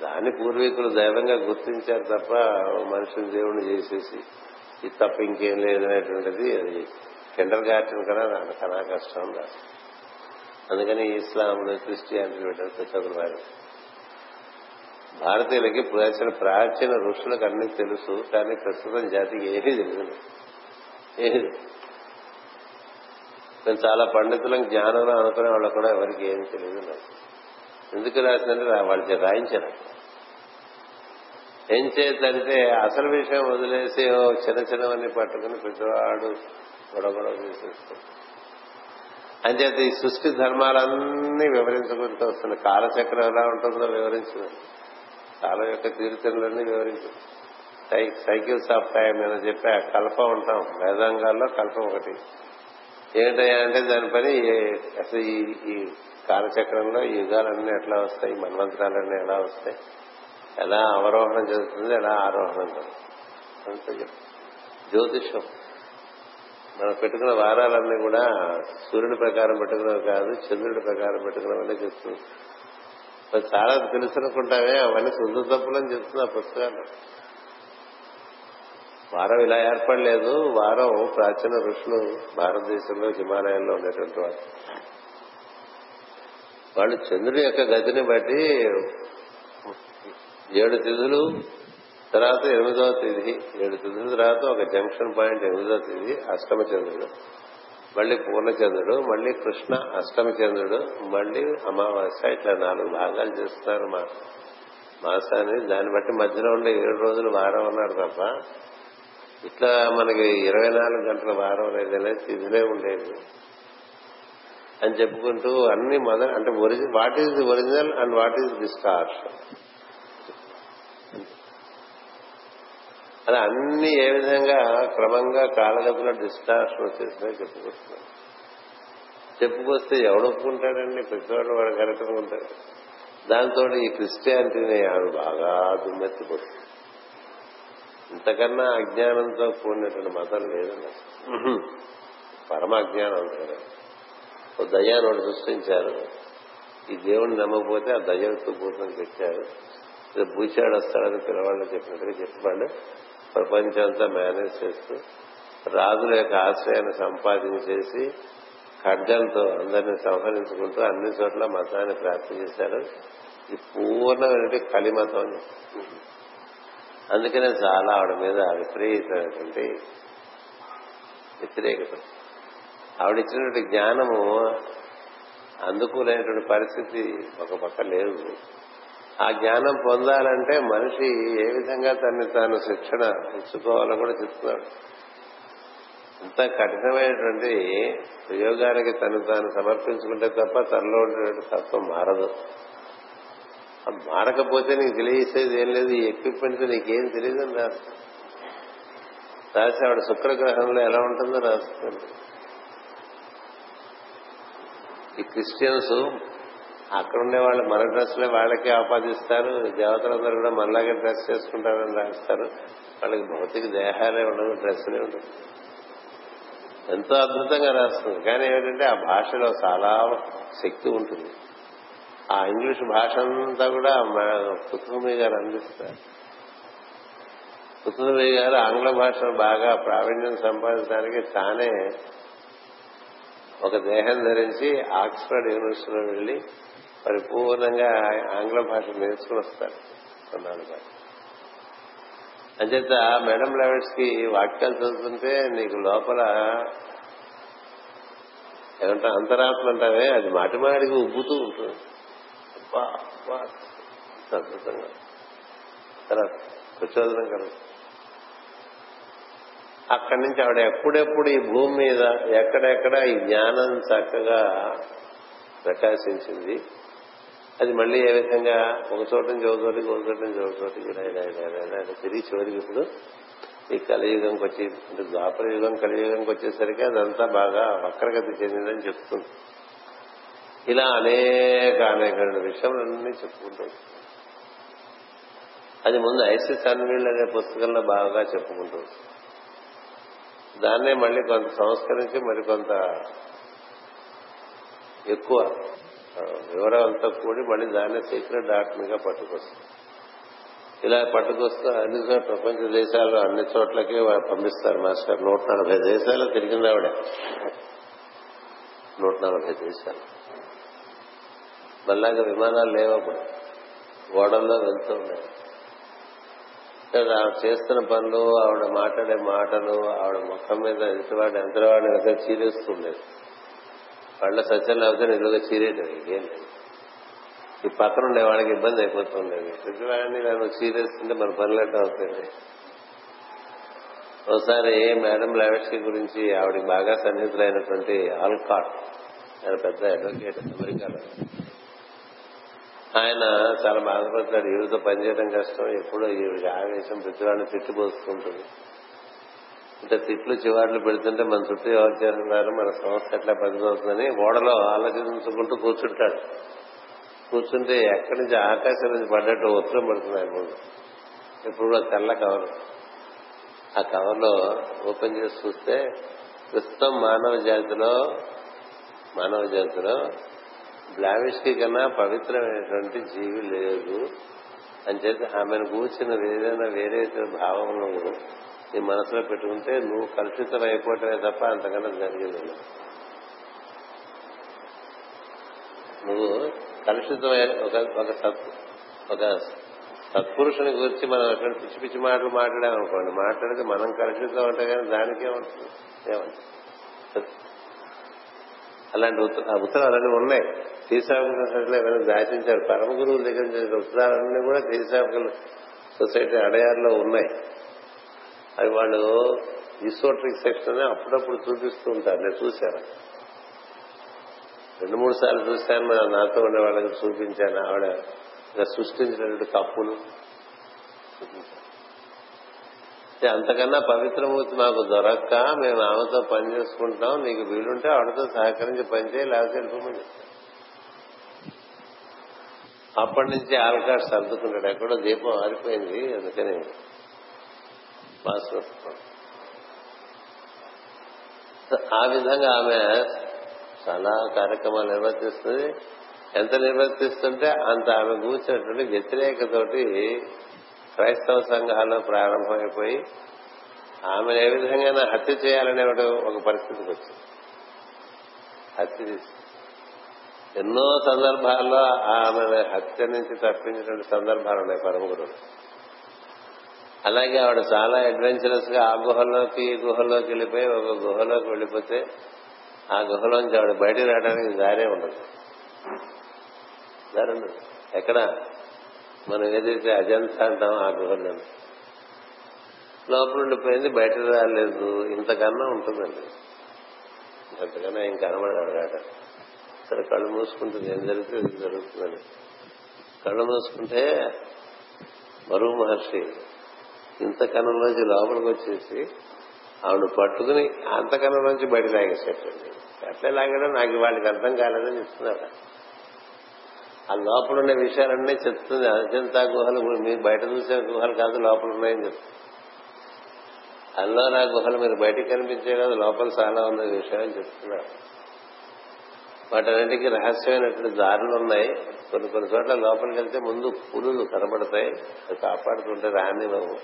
దాన్ని పూర్వీకులు దైవంగా గుర్తించారు తప్ప మనిషిని దేవుణ్ణి చేసేసి ఇది తప్ప ఇంకేం లేదనేటువంటిది అది కిండర్ గార్టెన్ కదా నాకు చాలా కష్టం రాదు అందుకని ఇస్లాంలు క్రిస్టియానిటీ పెట్టారు వారు భారతీయులకి ప్రాచీన ప్రాచీన ఋషులకు అన్ని తెలుసు కానీ ప్రస్తుతం జాతికి ఏమీ తెలియదు. ఏమీ మేము చాలా పండితులం జ్ఞానంలో అనుకునే వాళ్ళు కూడా ఎవరికి ఏమి తెలియదు నాకు. ఎందుకు రాసిందంటే వాళ్ళు రాయించారు. ఏం చేద్దంటే అసలు విషయం వదిలేసి చిన్న చిన్నవన్నీ పట్టుకుని ప్రతివాడు గొడవ గొడవ చేసేస్తాడు అంచేత ఈ సృష్టి ధర్మాలన్నీ వివరించుకుంటూ వస్తుంది కాలచక్రం ఎలా ఉంటుందో వివరించిన కాలం యొక్క తీరుతెన్నులన్నీ వివరించింది సైకిల్స్ ఆఫ్ టైం అని చెప్పి కల్ప ఉంటాం. వేదాంగాల్లో కల్పం ఒకటి. ఏంటంటే అంటే దాని పని అసలు ఈ కాలచక్రంలో యుగాలన్నీ ఎట్లా వస్తాయి? మన్వంతరాలన్నీ ఎలా వస్తాయి? ఎలా అవరోహణం జరుగుతుంది? ఎలా ఆరోహణం జరుగుతుంది? జ్యోతిషం మనం పెట్టుకున్న వారాలన్నీ కూడా సూర్యుడి ప్రకారం పెట్టుకున్నవి కాదు చంద్రుడి ప్రకారం పెట్టుకున్నవన్నీ చెప్తుంది చాలా తెలుసునుకుంటామే అవన్నీ సుందర తప్పులని చెప్తుంది ఆ పుస్తకాలు వారం ఇలా ఏర్పడలేదు. వారం ప్రాచీన ఋషులు భారతదేశంలో హిమాలయాల్లో ఉండేటువంటి వారు. వాళ్ళు చంద్రుడి యొక్క గతిని బట్టి ఏడు తిథులు తర్వాత ఎనిమిదవ తిథి. ఏడు తిథుల తర్వాత ఒక జంక్షన్ పాయింట్ ఎనిమిదవ తిథి అష్టమ చంద్రుడు. మళ్ళీ పూర్ణచంద్రుడు మళ్ళీ కృష్ణ అష్టమ చంద్రుడు మళ్ళీ అమావాస్య ఇట్లా నాలుగు భాగాలు చేస్తున్నారు మా మాసాన్ని. దాన్ని బట్టి మధ్యలో ఉండే ఏడు రోజులు వారం అన్నారు తప్ప ఇట్లా మనకి ఇరవై నాలుగు గంటల వారం అనేది తిథులే ఉండేది. అని చెప్పుకుంటూ అన్ని మొదలు అంటే original what is the original and what is distortion అలా అన్ని ఏ విధంగా క్రమంగా కాలగతిలో డిస్టార్షన్ వచ్చేసినాయి చెప్పుకొస్తున్నాం చెప్పుకొస్తే ఎవడు ఒప్పుకుంటాడండి? ప్రతివాడు వాడు కరెక్ట్ ఉంటాడు. దాంతో ఈ క్రిస్టియానిటీని ఆవిడ బాగా దుమ్మెత్తిపోతుంది ఇంతకన్నా అజ్ఞానంతో కూడినటువంటి మతం లేదండి పరమ అజ్ఞానం అంటారు ఓ దయ్యాన్ని ఒకటి సృష్టించారు. ఈ దేవుడిని నమ్మకపోతే ఆ దయ్యంతో ఎత్తుకుపోతుందని చెప్పారు భూచాడు వస్తాడని పిల్లవాళ్ళు చెప్పినట్టుగా చెప్పాడు. ప్రపంచం అంతా మేనేజ్ చేస్తూ రాజుల యొక్క ఆశ్రయాన్ని సంపాదించేసి ఖడ్గంతో అందరినీ సంహరించుకుంటూ అన్ని చోట్ల మతాన్ని ప్రాప్తి చేశారు. ఈ పూర్ణమైన కలిమతం అని అందుకనే చాలా ఆవిడ మీద విపరీతమైనటువంటి వ్యతిరేకత. ఆవిడిచ్చినటువంటి జ్ఞానము అందుకోలేనటువంటి పరిస్థితి ఒక పక్క లేదు. ఆ జ్ఞానం పొందాలంటే మనిషి ఏ విధంగా తనని తాను శిక్షణ ఇచ్చుకోవాలని కూడా చెప్తున్నాడు. ఇంత కఠినమైనటువంటి ప్రయోగానికి తను తాను సమర్పించుకుంటే తప్ప తనలో ఉండేటువంటి తత్వం మారదు. మారకపోతే నీకు తెలియసేది ఏం లేదు ఈ ఎక్విప్మెంట్ నీకేం తెలియదు అని రాస్తా రాసి ఆవిడ శుక్రగ్రహంలో ఎలా ఉంటుందో రాస్తుంది ఈ క్రిస్టియన్స్ అక్కడ ఉండే వాళ్ళు మన డ్రెస్లే వాళ్ళకే ఆపాదిస్తారు. దేవతలందరూ కూడా మనలాగే డ్రెస్ చేసుకుంటారని రాస్తారు. వాళ్ళకి భౌతిక దేహాలే ఉండదు డ్రెస్సులే ఉండదు ఎంతో అద్భుతంగా రాస్తుంది. కానీ ఏమిటంటే ఆ భాషలో చాలా శక్తి ఉంటుంది. ఆ ఇంగ్లీష్ భాష అంతా కూడా కుతుమి గారు అందిస్తారు. కుతుమి గారు ఆంగ్ల భాషను బాగా ప్రావీణ్యం సంపాదించడానికి తానే ఒక దేహం ధరించి ఆక్స్ఫర్డ్ యూనివర్సిటీలో వెళ్ళి పరిపూర్ణంగా ఆంగ్ల భాష నేర్చుకుని వస్తారు కొన్నాళ్ళు భాష అంచేత మేడం లెవెట్స్కి వాక్యాలు చదువుతుంటే నీకు లోపల ఏమంటా అంతరాత్మ అంటావే? అది మాటి మాటికి ఉబ్బుతూ ఉంటుంది. అబ్బా అబ్బా అద్భుతంగా. తర్వాత ప్రచోదనం కలుగుతుంది అక్కడి నుంచి ఆవిడ ఎప్పుడెప్పుడు ఈ భూమి మీద ఎక్కడెక్కడ ఈ జ్ఞానం చక్కగా ప్రకాశించింది. అది మళ్ళీ ఏ విధంగా ఒక చోట నుంచి ఒక చోటికి ఒక చోట నుంచి ఒక చోటికి తిరిగి చివరికి ఇప్పుడు ఈ కలియుగంకి వచ్చి అంటే ద్వాపర యుగం కలియుగంకి వచ్చేసరికి అదంతా బాగా వక్రగతి చెందిందని చెప్తుంది. ఇలా అనేక అనేక విషయాలన్నీ చెప్పుకుంటుంది అది ముందు ఐసిస్ అన్వీళ్ళు అనే పుస్తకంలో బాగా చెప్పుకుంటూ దాన్నే మళ్ళీ కొంత సంస్కరించి మరి కొంత ఎక్కువ వివరాలతో కూడి మళ్ళీ దాన్నే సీక్రెట్ డాక్టర్గా పట్టుకొస్తుంది ఇలా పట్టుకొస్తూ అన్ని చోట్ల ప్రపంచ దేశాల్లో అన్ని చోట్లకి పంపిస్తారు మాస్టర్. నూట నలభై దేశాలు తిరిగింది ఆవిడ. నూట నలభై దేశాలు. మళ్ళాగా విమానాలు లేవప్పుడు గోడల్లో వెళ్తూ ఉన్నాయి ఆవిడ చేస్తున్న పనులు ఆవిడ మాట్లాడే మాటలు ఆవిడ మొత్తం మీద ఎంతవాడు ఎంతవాడు ఎంత చీరేస్తుండేది వాళ్ళ సత్యం లేకపోతే నిలువుగా చీరేయటం ఏం లేదు. ఈ పక్కన ఉండే వాళ్ళకి ఇబ్బంది అయిపోతుండేది ప్రతివాడిని నన్ను చీరేస్తుంటే మన పనులెట్ట అవుతుంది ఒకసారి మేడం లావెట్స్కి గురించి ఆవిడకి బాగా సన్నిహితులైనటువంటి ఆల్కాట్ ఆయన పెద్ద అడ్వకేట్ అమెరికాలో. ఆయన చాలా బాధపడతాడు. ఈవిడతో పనిచేయడం కష్టం. ఎప్పుడో ఈవిడ ఆవేశం ప్రతివాడిని తిట్టిపోస్తుంటుంది అంటే తిట్లు చివాట్లు పెడుతుంటే మన చుట్టూ ఎవరు చేస్తున్నారు మన సంస్థ ఎట్లా పనిచేస్తుందని ఓడలో ఆలోచించుకుంటూ కూర్చుంటాడు. కూర్చుంటే ఎక్కడి నుంచి ఆకాశం నుంచి పడ్డట్టు ఉత్తరం పడుతుంది ఆయన ముందు. ఎప్పుడు తెల్ల కవర్. ఆ కవర్లో ఓపెన్ చేసి చూస్తే ప్రస్తుతం మానవ జాతిలో మానవ జాతిలో బ్లావిష్కి కన్నా పవిత్రమైనటువంటి జీవి లేదు అని చెప్పి ఆమెను కూర్చున్న ఏదైనా వేరే భావములు నీ మనసులో పెట్టుకుంటే నువ్వు కలుషితం అయిపోవటమే తప్ప అంతకన్నా జరిగింది నువ్వు కలుషితమై ఒక ఒక సత్ ఒక సత్పురుషుని గురించి మనం ఎటువంటి పిచ్చి పిచ్చి మాటలు మాట్లాడామనుకోండి మాట్లాడితే మనం కలుషితం అంటే కానీ దానికే ఉంటుంది ఏమంటుంది అలాంటి ఉత్తరాలన్నీ ఉన్నాయి. శ్రీసాకుల ఎవరైనా దాచించారు. పరమ గురువుల దగ్గర నుంచి ఉత్తరాలన్నీ కూడా శ్రీసాకుల సొసైటీ అడయార్లో ఉన్నాయి. అవి వాళ్ళు ఇసోట్రిక్ సెక్షన్ అప్పుడప్పుడు చూపిస్తూ ఉంటారు. నేను చూశాను. రెండు మూడు సార్లు చూశాను నాతో ఉండే వాళ్ళకి చూపించాను. ఆవిడ సృష్టించినటువంటి కప్పులు. చూపించాను అంతకన్నా పవిత్రమూర్తి మాకు దొరక్క మేము ఆమెతో పని చేసుకుంటాం నీకు వీలుంటే ఆవిడతో సహకరించి పనిచేయి లేకపోతే వెళ్ళిపోమని అప్పటి నుంచి ఆల్కాడ్ సర్దుకుంటాడు. ఎక్కడో దీపం ఆరిపోయింది అందుకని మాస్టర్ ఆ విధంగా ఆమె చాలా కార్యక్రమాలు నిర్వర్తిస్తుంది. ఎంత నిర్వర్తిస్తుంటే అంత ఆమె కూర్చున్నటువంటి వ్యతిరేకతోటి క్రైస్తవ సంఘాల్లో ప్రారంభమైపోయి ఆమెను ఏ విధంగా హత్య చేయాలనే ఒక పరిస్థితికి వచ్చింది. హత్య ఎన్నో సందర్భాల్లో ఆమె హత్య నుంచి తప్పించినటువంటి సందర్భాలు ఉన్నాయి పరమగురు అలాగే ఆవిడ చాలా అడ్వెంచరస్గా ఆ గుహలోకి ఈ గుహలోకి వెళ్ళిపోయి ఒక గుహలోకి వెళ్ళిపోతే ఆ గుహలోంచి ఆవిడ బయట రావడానికి దారే ఉండదు. దారి ఉండదు ఎక్కడ? మనం ఏదైతే అజంతా అంటాం ఆ గుహలో లోపల ఉండిపోయింది బయట రాలేదు. ఇంతకన్నా ఉంటుందండి. అంతకన్నా ఏం కనబడాడు కాట సరే కళ్ళు మూసుకుంటుంది. ఏం జరిగితే ఇది జరుగుతుందని. కళ్ళు మూసుకుంటే మరువు మహర్షి ఇంత కన్నంలోంచి లోపలికి వచ్చేసి ఆవిడ పట్టుకుని అంత కన్నంలోంచి బయట లాగేసేటండి. ఎట్లా లాగాడో నాకు వాళ్ళకి అర్థం కాలేదని చెప్తున్నారు. ఆ లోపల ఉండే విషయాలన్నీ చెప్తుంది. అజంతా గుహలు మీరు బయట చూసే గుహలు కాదు లోపల ఉన్నాయని చెప్తుంది. అల్లోరా గుహలు మీరు బయటికి కనిపించే కాదు లోపల చాలా ఉన్న విషయాలు చెప్తున్నారు. వాటన్నిటికీ రహస్యమైనటువంటి దారులు ఉన్నాయి. కొన్ని కొన్ని చోట్ల లోపలికి వెళ్తే ముందు పులులు కనబడతాయి. అది కాపాడుతుంటే రాని నువ్వు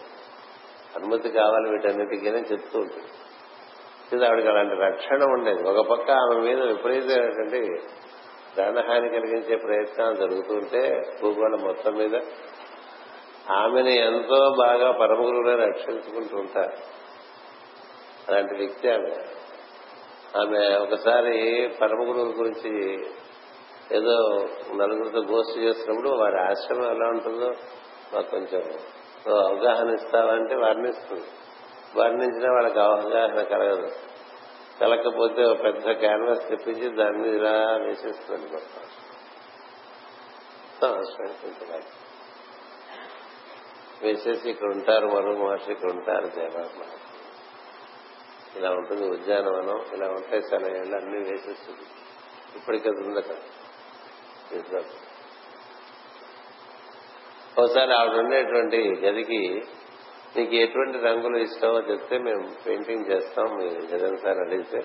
అనుమతి కావాలి వీటన్నిటికీ చెప్తూ ఉంటుంది. ఇది ఆవిడకి అలాంటి రక్షణ ఉండేది. ఒక పక్క ఆమె మీద విపరీతమైనటువంటి ప్రాణహాని కలిగించే ప్రయత్నాలు జరుగుతుంటే భూగోళం మొత్తం మీద ఆమెను ఎంతో బాగా పరమ పరమగురువునే రక్షించుకుంటూ ఉంటారు. అలాంటి వ్యక్తి ఆమె. ఆమె ఒకసారి పరమ గురువుల గురించి ఏదో నలుగురితో గోష్ఠి చేస్తున్నప్పుడు వారి ఆశ్రమం ఎలా ఉంటుందో మాకు కొంచెం అవగాహన ఇస్తావంటే వర్ణిస్తుంది వర్ణించినా వాళ్ళకి అవగాహన కలగదు. కలకపోతే ఒక పెద్ద క్యాన్వాస్ తెప్పించి దాని మీద ఇలా వేసేస్తుంది వేసేసి ఇక్కడ ఉంటారు మరో మహర్షి ఇక్కడ ఉంటారు దేవాత్మ ఇలా ఉంటుంది ఉద్యానవనం ఇలా ఉంటాయి సెలవులు అన్ని వేసేస్తుంది. ఇప్పటికే ఉందట ఒకసారి ఆవిడ ఉండేటువంటి గదికి నీకు ఎటువంటి రంగులు ఇష్టమో చెప్తే మేము పెయింటింగ్ చేస్తాం మీ జగన్ సార్ అడిగితే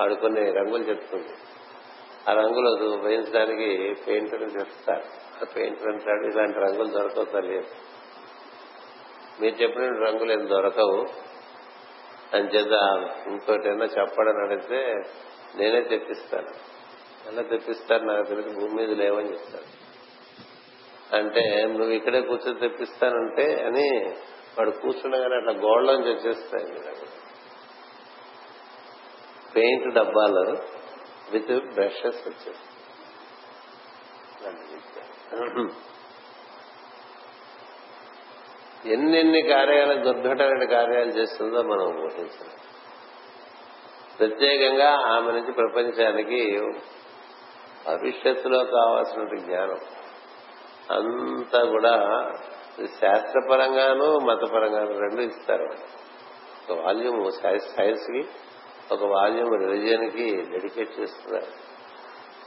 ఆడు కొన్ని రంగులు చెప్తుంది. ఆ రంగులు వేయించడానికి పెయింటర్ చెప్తారు. ఆ పెయింటర్ అంటాడు ఇలాంటి రంగులు దొరకవు తల్లి. మీరు చెప్పిన రంగులు ఏం దొరకవు. అని చేత ఇంకోటైనా చెప్పడని అడిగితే నేనే తెప్పిస్తాను. ఎలా తెప్పిస్తారు? నాకు తెలిసి భూమి మీద లేవని చెప్తాను అంటే నువ్వు ఇక్కడే కూర్చొని తెప్పిస్తానంటే అని వాడు కూర్చుండగానే అట్లా గోడలోంచి వచ్చేస్తాయి. పెయింట్ డబ్బాలు విత్ బ్రషెస్ వచ్చేస్తాయి. ఎన్నెన్ని కార్యాలు దుర్ఘటమైన కార్యాలు చేస్తుందో మనం ఊహించాలి. ప్రత్యేకంగా ఆమె నుంచి ప్రపంచానికి భవిష్యత్తులో కావాల్సిన జ్ఞానం. అంతా కూడా శాస్త్రపరంగాను మతపరంగాను రెండు ఇస్తారు. ఒక వాల్యూమ్ సైన్స్కి ఒక వాల్యూమ్ రిలీజియన్కి డెడికేట్ చేస్తున్నారు.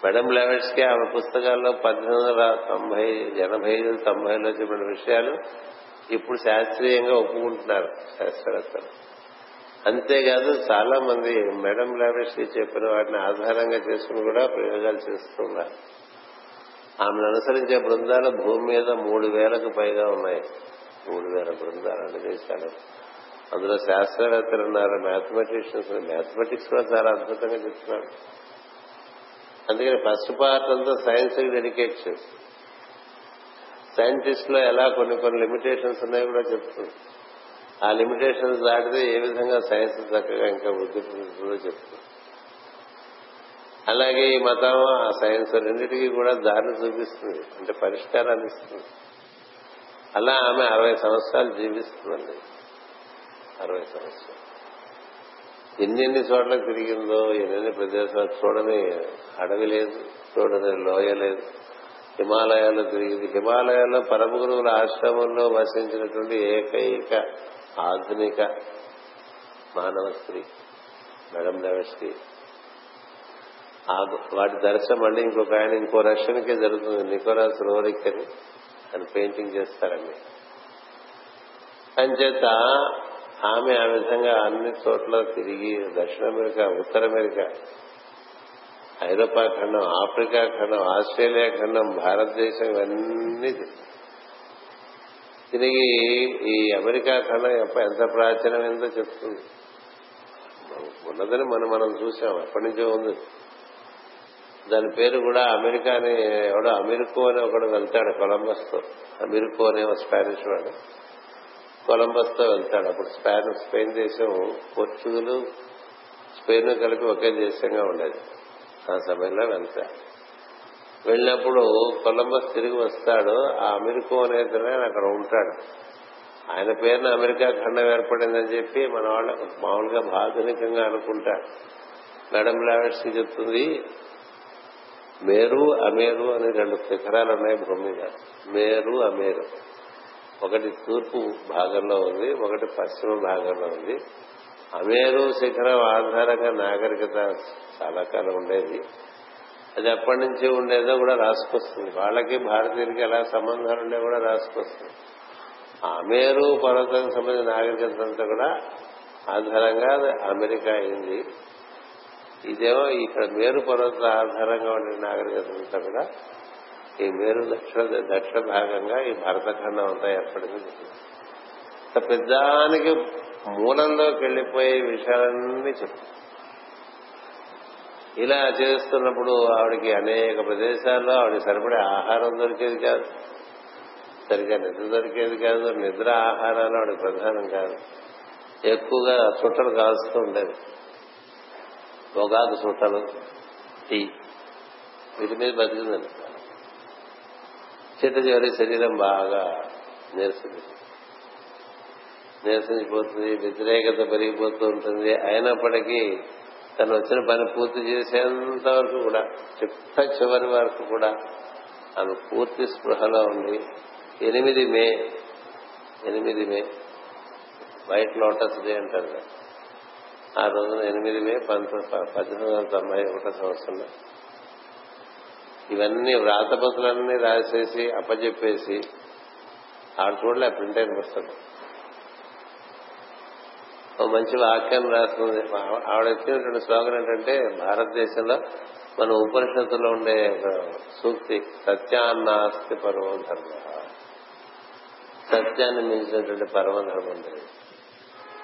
మేడం లెవెట్స్కి ఆమె పుస్తకాల్లో పద్దెనిమిది వందల తొంభై ఎనభై ఐదు తొంభైలో చెప్పిన విషయాలు ఇప్పుడు శాస్త్రీయంగా ఒప్పుకుంటున్నారు శాస్త్రవేత్తలు. అంతేకాదు చాలా మంది మేడం కి చెప్పిన వాటిని ఆధారంగా చేసుకుని కూడా ప్రయోగాలు చేస్తున్నారు. ఆమెను అనుసరించే బృందాలు భూమి మీద మూడు వేలకు పైగా ఉన్నాయి. మూడు వేల బృందాలు అన్ని దేశాలు అందులో శాస్త్రవేత్తలు ఉన్నారు మ్యాథమెటిషియన్స్ మ్యాథమెటిక్స్ కూడా చాలా అద్భుతంగా చెప్తున్నాడు. అందుకని ఫస్ట్ పార్ట్ అంతా సైన్స్కి డెడికేట్ చేసి సైంటిస్ట్లో ఎలా కొన్ని కొన్ని లిమిటేషన్స్ ఉన్నాయో కూడా చెప్తుంది ఆ లిమిటేషన్స్ దాటితే ఏ విధంగా సైన్స్ చక్కగా ఇంకా వృద్ధి చెప్తుంది అలాగే ఈ మతం ఆ సైన్స్ రెండింటికి కూడా దారిని చూపిస్తుంది. అంటే పరిష్కారాన్ని ఇస్తుంది. అలా ఆమె అరవై సంవత్సరాలు జీవిస్తుందండి. అరవై సంవత్సరాలు. ఎన్నెన్ని చోట్ల తిరిగిందో ఎన్నెన్ని ప్రదేశాలు చూడని అడవి లేదు చూడని లోయ లేదు. హిమాలయాల్లో తిరిగింది. హిమాలయాల్లో పరమ గురువుల ఆశ్రమంలో వసించినటువంటి ఏకైక ఆధునిక మానవ స్త్రీ మేడం దేవశ్రీ. వాటి దర్శనం మళ్ళీ ఇంకొక ఆయన ఇంకో రష్యన్కే జరుగుతుంది. నికోలాస్ రోరిక్ అని అని పెయింటింగ్ చేస్తారండి. అంచేత ఆమె ఆ విధంగా అన్ని చోట్ల తిరిగి దక్షిణ అమెరికా ఉత్తర అమెరికా ఐరోపా ఖండం ఆఫ్రికా ఖండం ఆస్ట్రేలియా ఖండం భారతదేశం ఇవన్నీ తిరిగి ఈ అమెరికా ఖండం ఎంత ప్రాచీనమైందో చెప్తుంది. ఉన్నదని మనం మనం చూసాం. ఎప్పటి నుంచో ఉంది. దాని పేరు కూడా అమెరికా అని ఎవడో అమెరికో అని ఒకడు వెళ్తాడు కొలంబస్తో అమెరికో అనే స్పానిష్ వాడు. కొలంబస్తో వెళ్తాడు. అప్పుడు స్పాన్ స్పెయిన్ దేశం పోర్చుగల్ స్పెయిన్ కలిపి ఒకే దేశంగా ఉండేది. ఆ సమయంలో వెళ్తా. వెళ్ళినప్పుడు కొలంబస్ తిరిగి వస్తాడు. ఆ అమెరికో అనేది అక్కడ ఉంటాడు. ఆయన పేరున అమెరికా ఖండం ఏర్పడిందని చెప్పి మన వాళ్ళ మామూలుగా ఆధునికంగా అనుకుంటాడు మేడం లావెట్స్ చెప్తుంది మేరు అమేరు అని రెండు శిఖరాలు ఉన్నాయి భూమి మీద. మేరు అమేరు. ఒకటి తూర్పు భాగంలో ఉంది ఒకటి పశ్చిమ భాగంలో ఉంది. అమేరు శిఖరం ఆధారంగా నాగరికత చాలా కాలం ఉండేది. అది ఎప్పటి నుంచి ఉండేదో కూడా రాసుకొస్తుంది. వాళ్ళకి భారతీయులకి ఎలా సంబంధాలు ఉండే కూడా రాసుకొస్తుంది. అమేరు పర్వతానికి సంబంధించిన నాగరికత అంతా కూడా ఆధారంగా అమెరికా అయింది. ఇదేమో ఇక్కడ మేరు పర్వత ఆధారంగా ఉండే నాగరికత అంతా కూడా ఈ మేరు దక్షిణ దక్షిణ భాగంగా ఈ భరతఖండం అంతా ఏర్పడింది. పెద్దానికి మూలంలోకి వెళ్ళిపోయే విషయాలన్నీ చెప్పు. ఇలా చేస్తున్నప్పుడు ఆవిడకి అనేక ప్రదేశాల్లో ఆవిడ సరిపడే ఆహారం దొరికేది కాదు. సరిగా నిద్ర దొరికేది కాదు. నిద్ర ఆహారాలు ఆవిడ ప్రధానం కాదు. ఎక్కువగా చుట్టలు కాల్స్తూ ఉండేది పొగాకు సూటలు టీ. వీటి మీద బతికిందండి. చిట్ట చివరి శరీరం బాగా నీరసింది నీరసించిపోతుంది వ్యతిరేకత పెరిగిపోతూ ఉంటుంది. అయినప్పటికీ తను వచ్చిన పని పూర్తి చేసేంత వరకు కూడా చిట్ట చివరి వరకు కూడా ఆమె పూర్తి స్పృహలో ఉండి ఎనిమిది మే ఎనిమిది మే వైట్ లోటస్ డే అంటారు ఆ రోజున ఎనిమిది మే పద్దెనిమిది వందల తొంభై ఒకటో సంవత్సరంలో ఇవన్నీ వ్రాతపత్రులన్నీ రాసేసి అప్పచెప్పేసి ఆవిడ చూడలే ప్రింట్ అయిన పుస్తకం. ఓ మంచి వాక్యం రాస్తుంది ఆవిడ ఇచ్చినటువంటి స్లోగన్ ఏంటంటే భారతదేశంలో మన ఉపనిషత్తులో ఉండే సూక్తి సత్యాన్నాస్తి పరమ సత్యాన్ని మించినటువంటి పరమ లేదు.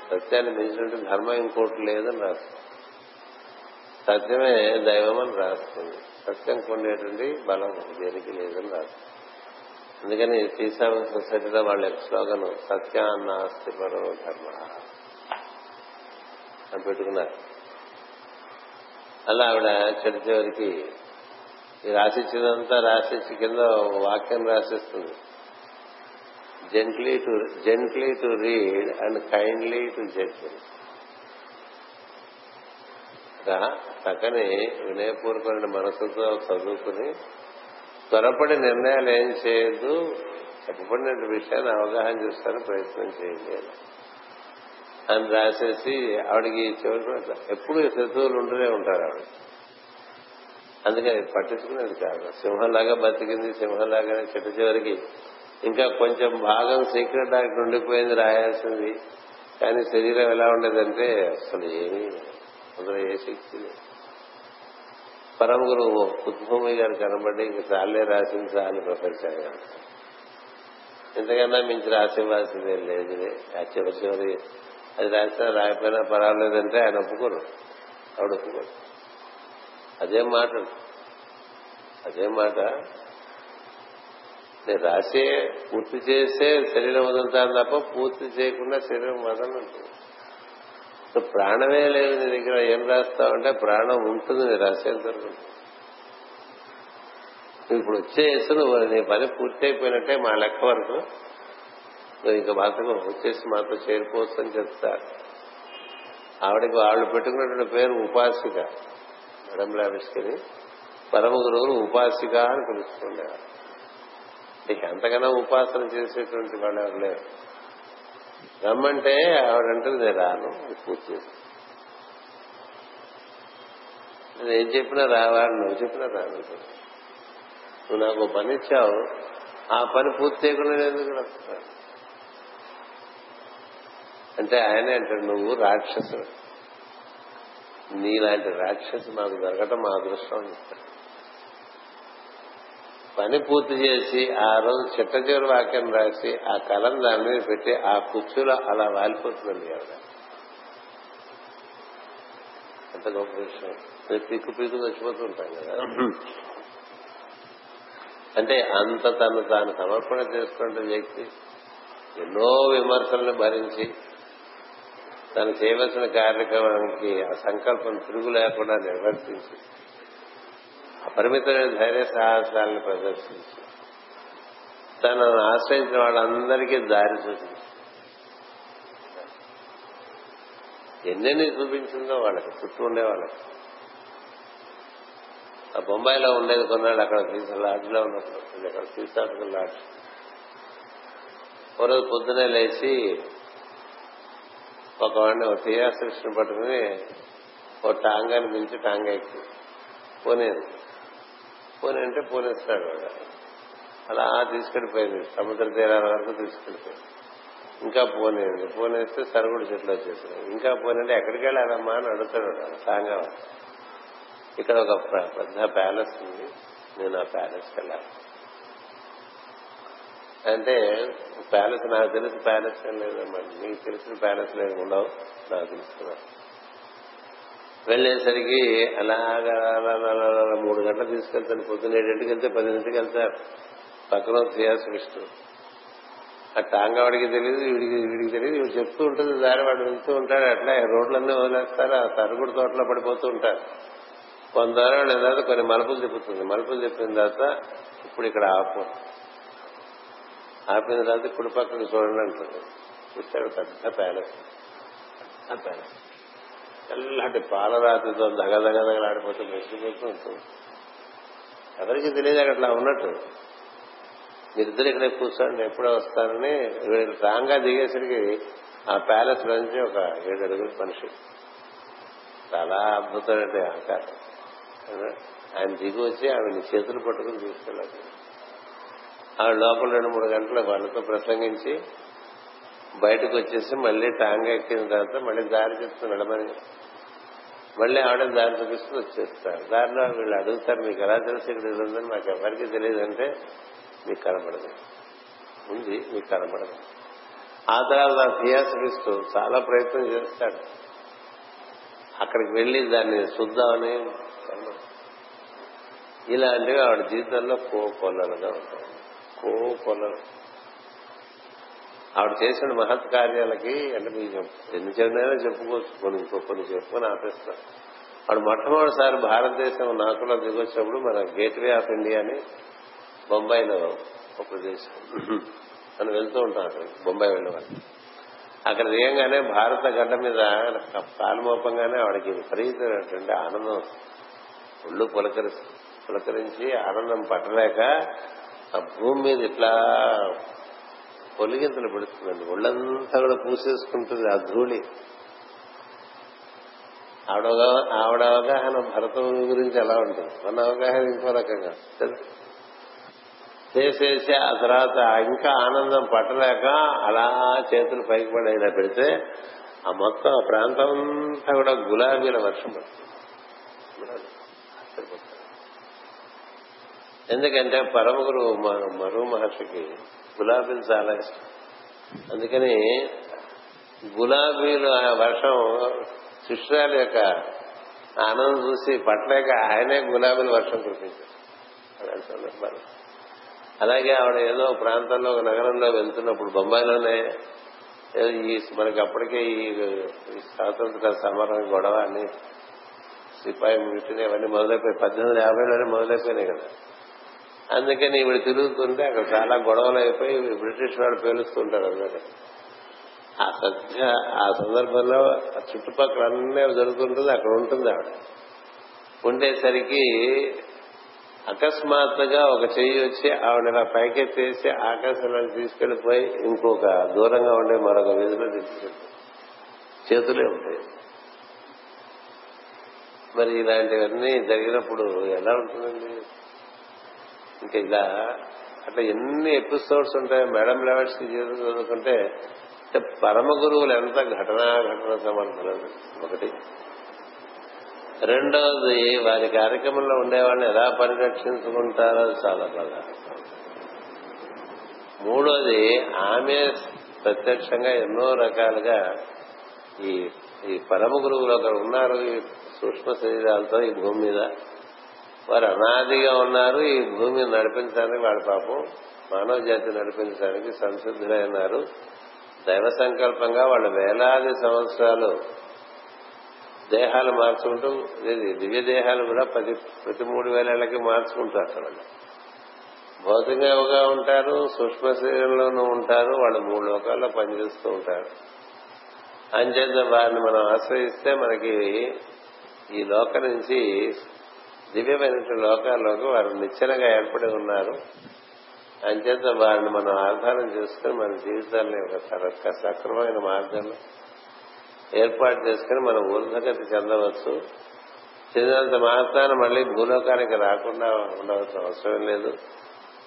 సత్యాన్ని మించినట్టు ధర్మం ఇంకోటి లేదని రాస్తుంది సత్యమే దైవం అని రాస్తుంది. సత్యం కొండేటువంటి బలం దేనికి లేదని రాస్తుంది అందుకని శ్రీసామి సొసైటీలో వాళ్ళ స్లోగన్ సత్యాన్నాస్తి పరో ధర్మ. అని పెట్టుకున్నారు. అలా ఆవిడ చెడు చివరికి ఈ రాసిచ్చినంతా రాసిచ్చి కింద వాక్యం రాసిస్తుంది. Gently to gently to read and kindly to judge చక్కని వినయపూర్వకమైన మనసుతో చదువుకుని త్వరపడి నిర్ణయాలు ఏం చేయొద్దు చెప్పబడిన విషయాన్ని అవగాహన చేస్తాను ప్రయత్నం చేయండి అని. రాసేసి ఆవిడకి చివరికి ఎప్పుడు శత్రువులు ఉంటూనే ఉంటారు ఆవిడ. అందుకని పట్టించుకునేది కాదు. సింహంలాగా బతికింది సింహంలాగానే చెట్టు చివరికి ఇంకా కొంచెం భాగం సీక్రెట్ డాక్టర్ ఉండిపోయింది రాయాల్సింది. కానీ శరీరం ఎలా ఉండేదంటే అసలు ఏమీ అందులో ఏ శక్తి లేదు. పరమ గురువు ఉద్భూమి గారు కనబడి ఇంక చాలే రాసింది చాలు ప్రపంచంగా ఇంతకన్నా మించి రాసివ్వాల్సిందే లేదు. ఆ చివరి చివరి అది రాసినా రాకపోయినా పర్వాలేదంటే ఆయన ఒప్పుకోరు. ఆవిడ ఒప్పుకోరు. అదేం మాట. అదే మాట రాసే పూర్తి చేస్తే శరీరం వదులుతాను తప్ప పూర్తి చేయకుండా శరీరం వదలంటుంది ప్రాణమే లేదు నీ దగ్గర ఏం రాస్తావంటే ప్రాణం ఉంటుంది నేను రాసేంత వరకు ఇప్పుడు వచ్చేసి నువ్వు నీ పని పూర్తి అయిపోయినట్టే మా లెక్క వరకు. నువ్వు ఇంకా మాత్రం వచ్చేసి మాతో చేరిపోవచ్చు అని చెప్తారు. ఆవిడకి వాళ్ళు పెట్టుకున్నటువంటి పేరు ఉపాసిక మేడం లావిష్కని పరమ గురువులు ఉపాసిక అని పిలుస్తుండేవారు. ఇక అంతకన్నా ఉపాసన చేసేటువంటి వాళ్ళు ఎవరు లేరు. రమ్మంటే ఆవిడంటే నేను రాను పూజ చేసి నేను ఏం చెప్పినా రావా? నువ్వు చెప్పినా రాను. నువ్వు నాకు పని ఇచ్చావు ఆ పని పూర్తి చేయకుండా ఎందుకు అంటే ఆయనే అంటాడు నువ్వు రాక్షసుడు. నీలాంటి రాక్షసు మాకు దొరకటం మా అదృష్టం అని చెప్తాడు. పని పూర్తి చేసి ఆ రోజు చిట్ట చివరి వాక్యం రాసి ఆ కలం దాని మీద పెట్టి ఆ కుర్చీలో అలా వాలిపోతుందండి ఆవిడ ఎంత గొప్ప విషయం. పీకు పీకు చచ్చిపోతుంటాం కదా. అంటే అంత తను తాను సమర్పణ చేసుకున్న వ్యక్తి ఎన్నో విమర్శలను భరించి తను చేయవలసిన కార్యక్రమానికి ఆ సంకల్పం తిరుగు లేకుండా నిర్వర్తించి అపరిమితమైన ధైర్య సాహసాలను ప్రదర్శించి తనను ఆశ్రయించిన వాళ్ళందరికీ దారి చూపించి ఎన్నెన్ని చూపించిందో వాళ్ళకి చుట్టూ ఉండే వాళ్ళకి. ఆ బొంబాయిలో ఉండేది కొన్నాళ్ళు అక్కడ తీసిన లాడ్జ్లో ఉన్నప్పుడు అక్కడ తీసాడు లాడ్జ్. ఓ రోజు పొద్దునే లేచి ఒక వాడిని ఒక టీఆర్ఎస్ పట్టుకుని ఓ టాంగాని మించి టాంగా ఎక్కి పోనేది పోనీ అంటే పోనేస్తాడు వాడు అలా తీసుకెళ్ళిపోయింది సముద్ర తీరాల వరకు తీసుకెళ్ళిపోయింది ఇంకా పోనేది పోనేస్తే సరుగుడు చెట్లు వచ్చేసినాయి ఇంకా పోనంటే ఎక్కడికి వెళ్ళాలమ్మా అని అడుగుతాడు టాంగా ఇక్కడ ఒక పెద్ద ప్యాలెస్ ఉంది. నేను ఆ ప్యాలెస్కి వెళ్ళాలి. అంటే ప్యాలెస్ నాకు తెలిసి ప్యాలెస్ ఏం లేదమ్మా. నీకు తెలిసిన ప్యాలెస్ లేదు ఉండవు? నాకు తెలుసుకున్నాను వెళ్ళేసరికి అలాగా మూడు గంటలు తీసుకెళ్తాను పొద్దున్న ఏడింటికి వెళ్తే పదింటికి వెళ్తారు పక్కన సియాస్ విష్ణు ఆ టాంగవాడికి తెలియదు వీడికి వీడికి తెలియదు. వీడు చెప్తూ ఉంటుంది దారి వాడు వెళ్తూ ఉంటాడు. అట్లా రోడ్లన్నీ వదిలేస్తారు. ఆ తరుగుడు తోటలో పడిపోతూ ఉంటారు. కొంత దూరం తర్వాత కొన్ని మలుపులు తిప్పుతుంది. మలుపులు తిప్పిన తర్వాత ఇప్పుడు ఇక్కడ ఆపు. ఆపిన తర్వాత కుడి పక్కన చూడండి అంటుంది చూస్తాడు పెద్ద ప్యాలెస్. ఆ ప్యాలెస్. చల్లటి పాలరాతితో దగదగదగలాడిపోతే మెచ్చిపోతూ ఉంటుంది. ఎవరికి తెలియదు అక్కడ అట్లా ఉన్నట్టు. మీరిద్దరు ఇక్కడే కూర్చోండి ఎప్పుడో వస్తారని వీళ్ళు రాంగా దిగేసరికి ఆ ప్యాలెస్ నుంచి ఒక ఏడు అడుగుల మనిషి. చాలా అద్భుతమైన ఆకారం. ఆయన దిగి వచ్చి ఆమె చేతులు పట్టుకుని తీసుకెళ్ళాలి. ఆవిడ లోపల రెండు మూడు గంటలు వాళ్ళతో ప్రసంగించి బయటకు వచ్చేసి మళ్ళీ టాంగా ఎక్కిన తర్వాత మళ్ళీ దారి చెప్తూ నడమని మళ్ళీ ఆవిడ దారి చూపిస్తూ వచ్చేస్తారు. దారిలో వీళ్ళు అడుగుతారు మీకు ఎలా తెలుసు ఇక్కడ ఇది ఉందని? మాకు ఎవరికి తెలియదు అంటే మీకు కనబడదు. ఉంది మీకు కనబడదు. ఆ తర్వాత థియాసఫిస్ట్ చాలా ప్రయత్నం చేస్తాడు. అక్కడికి వెళ్ళి దాన్ని చూద్దామని ఇలాంటివి ఆవిడ జీవితంలో కో కొల్లలుగా ఉంటాయి. కో కొల్లలు ఆవిడ చేసిన మహత్ కార్యాలకి అంటే మీకు ఎన్ని చెందైనా చెప్పుకోవచ్చు. కొన్ని ఇంకో కొన్ని చెప్పుకొని ఆపేస్తాం ఆవిడ మొట్టమొదటిసారి భారతదేశం నాకులో దిగొచ్చినప్పుడు మన గేట్వే ఆఫ్ ఇండియా అని బొంబాయిలో ఒక ప్రదేశం. మనం వెళ్తూ ఉంటాం అక్కడ బొంబాయి వెళ్ళేవాళ్ళు అక్కడ దిగంగానే భారత గడ్డ మీద కాలుమోపంగానే ఆవిడకి విపరీతమైనటువంటి ఆనందం ఒళ్ళు పులకరి పులకరించి ఆనందం పట్టలేక ఆ భూమి మీద ఇట్లా పొలిగింతలు పెడుతుందండి. ఒళ్ళంతా కూడా పూసేసుకుంటుంది ఆ ధూళి. ఆవిడ ఆవిడ అవగాహన భరతం గురించి ఎలా ఉంటుంది? మన అవగాహన ఇంకో రకంగా. చేసేసి ఆ తర్వాత ఇంకా ఆనందం పట్టలేక అలా చేతులు పైకి పడైనా పెడితే ఆ మొత్తం ఆ ప్రాంతం అంతా కూడా గులాబీల వర్షం పడుతుంది. ఎందుకంటే పరమగురు మరు మహర్షికి గులాబీలు చాలా ఇష్టం. అందుకని గులాబీలు ఆ వర్షం శిష్యురాల యొక్క ఆనందం చూసి పట్టలేక ఆయనే గులాబీల వర్షం కురిపించారు అలాగే ఆవిడ ఏదో ప్రాంతంలో ఒక నగరంలో వెళ్తున్నప్పుడు బొంబాయిలోనే ఈ మనకి అప్పటికే ఈ స్వాతంత్ర సమరం గొడవ అన్ని సిపాయి మిలిటరీ అవన్నీ మొదలైపోయి పద్దెనిమిది యాభైలోనే మొదలైపోయినాయి కదా. అందుకని ఈవిడ తిరుగుతుంటే అక్కడ చాలా గొడవలు అయిపోయి బ్రిటిష్ వాళ్ళు పేలుస్తుంటారు అన్నమాట ఆ సత్య ఆ సందర్భంలో చుట్టుపక్కల అన్నీ జరుగుతుంటుంది అక్కడ ఉంటుంది ఆవిడ. ఉండేసరికి అకస్మాత్తుగా ఒక చెయ్యి వచ్చి ఆవిడ ఇలా పైకెత్తేసి ఆకాశంలోకి తీసుకెళ్ళిపోయి ఇంకొక దూరంగా ఉండే మరొక వీధిలో తీసుకెళ్ళి చేతులే ఉంటాయి. మరి ఇలాంటివన్నీ జరిగినప్పుడు ఎలా ఉంటుందండి? ఇంకా ఇలా అట్లా ఎన్ని ఎపిసోడ్స్ ఉంటాయి మేడం లెవెల్స్ జీవితం చదువుకుంటే పరమ గురువులు ఎంత ఘటనా ఘటన సమర్థులు ఒకటి. రెండవది వారి కార్యక్రమంలో ఉండేవాళ్ళని ఎలా పరిరక్షించుకుంటారో చాలా బాగా మూడోది ఆమె ప్రత్యక్షంగా ఎన్నో రకాలుగా ఈ ఈ పరమ గురువులు ఒకరు ఉన్నారు ఈ సూక్ష్మ శరీరాలతో ఈ భూమి మీద. వారు అనాదిగా ఉన్నారు ఈ భూమిని నడిపించడానికి వాళ్ళ పాపం మానవ జాతి నడిపించడానికి సంసిద్ధులై ఉన్నారు దైవ సంకల్పంగా వాళ్ళు వేలాది సంవత్సరాలు దేహాలు మార్చుకుంటూ దివ్య దేహాలు కూడా ప్రతి ప్రతి మూడు వేలకి మార్చుకుంటారు అక్కడ. భౌతికంగా ఉంటారు సూక్ష్మ శరీరంలోనూ ఉంటారు వాళ్ళు మూడు లోకాల్లో పనిచేస్తూ ఉంటారు. అంచేత వారిని మనం ఆశ్రయిస్తే మనకి ఈ లోక నుంచి దివ్యమైన లోకాల్లోకి వారు నిచ్చెనగా ఏర్పడి ఉన్నారు. అంచేత వారిని మనం ఆధారం చేసుకుని మన జీవితాన్ని ఒక సక్రమమైన మార్గంలో ఏర్పాటు చేసుకుని మనం ఊర్ధగతి చెందవచ్చు. చెందినంత మాత్రాన మళ్ళీ భూలోకానికి రాకుండా ఉండవలసిన అవసరం లేదు.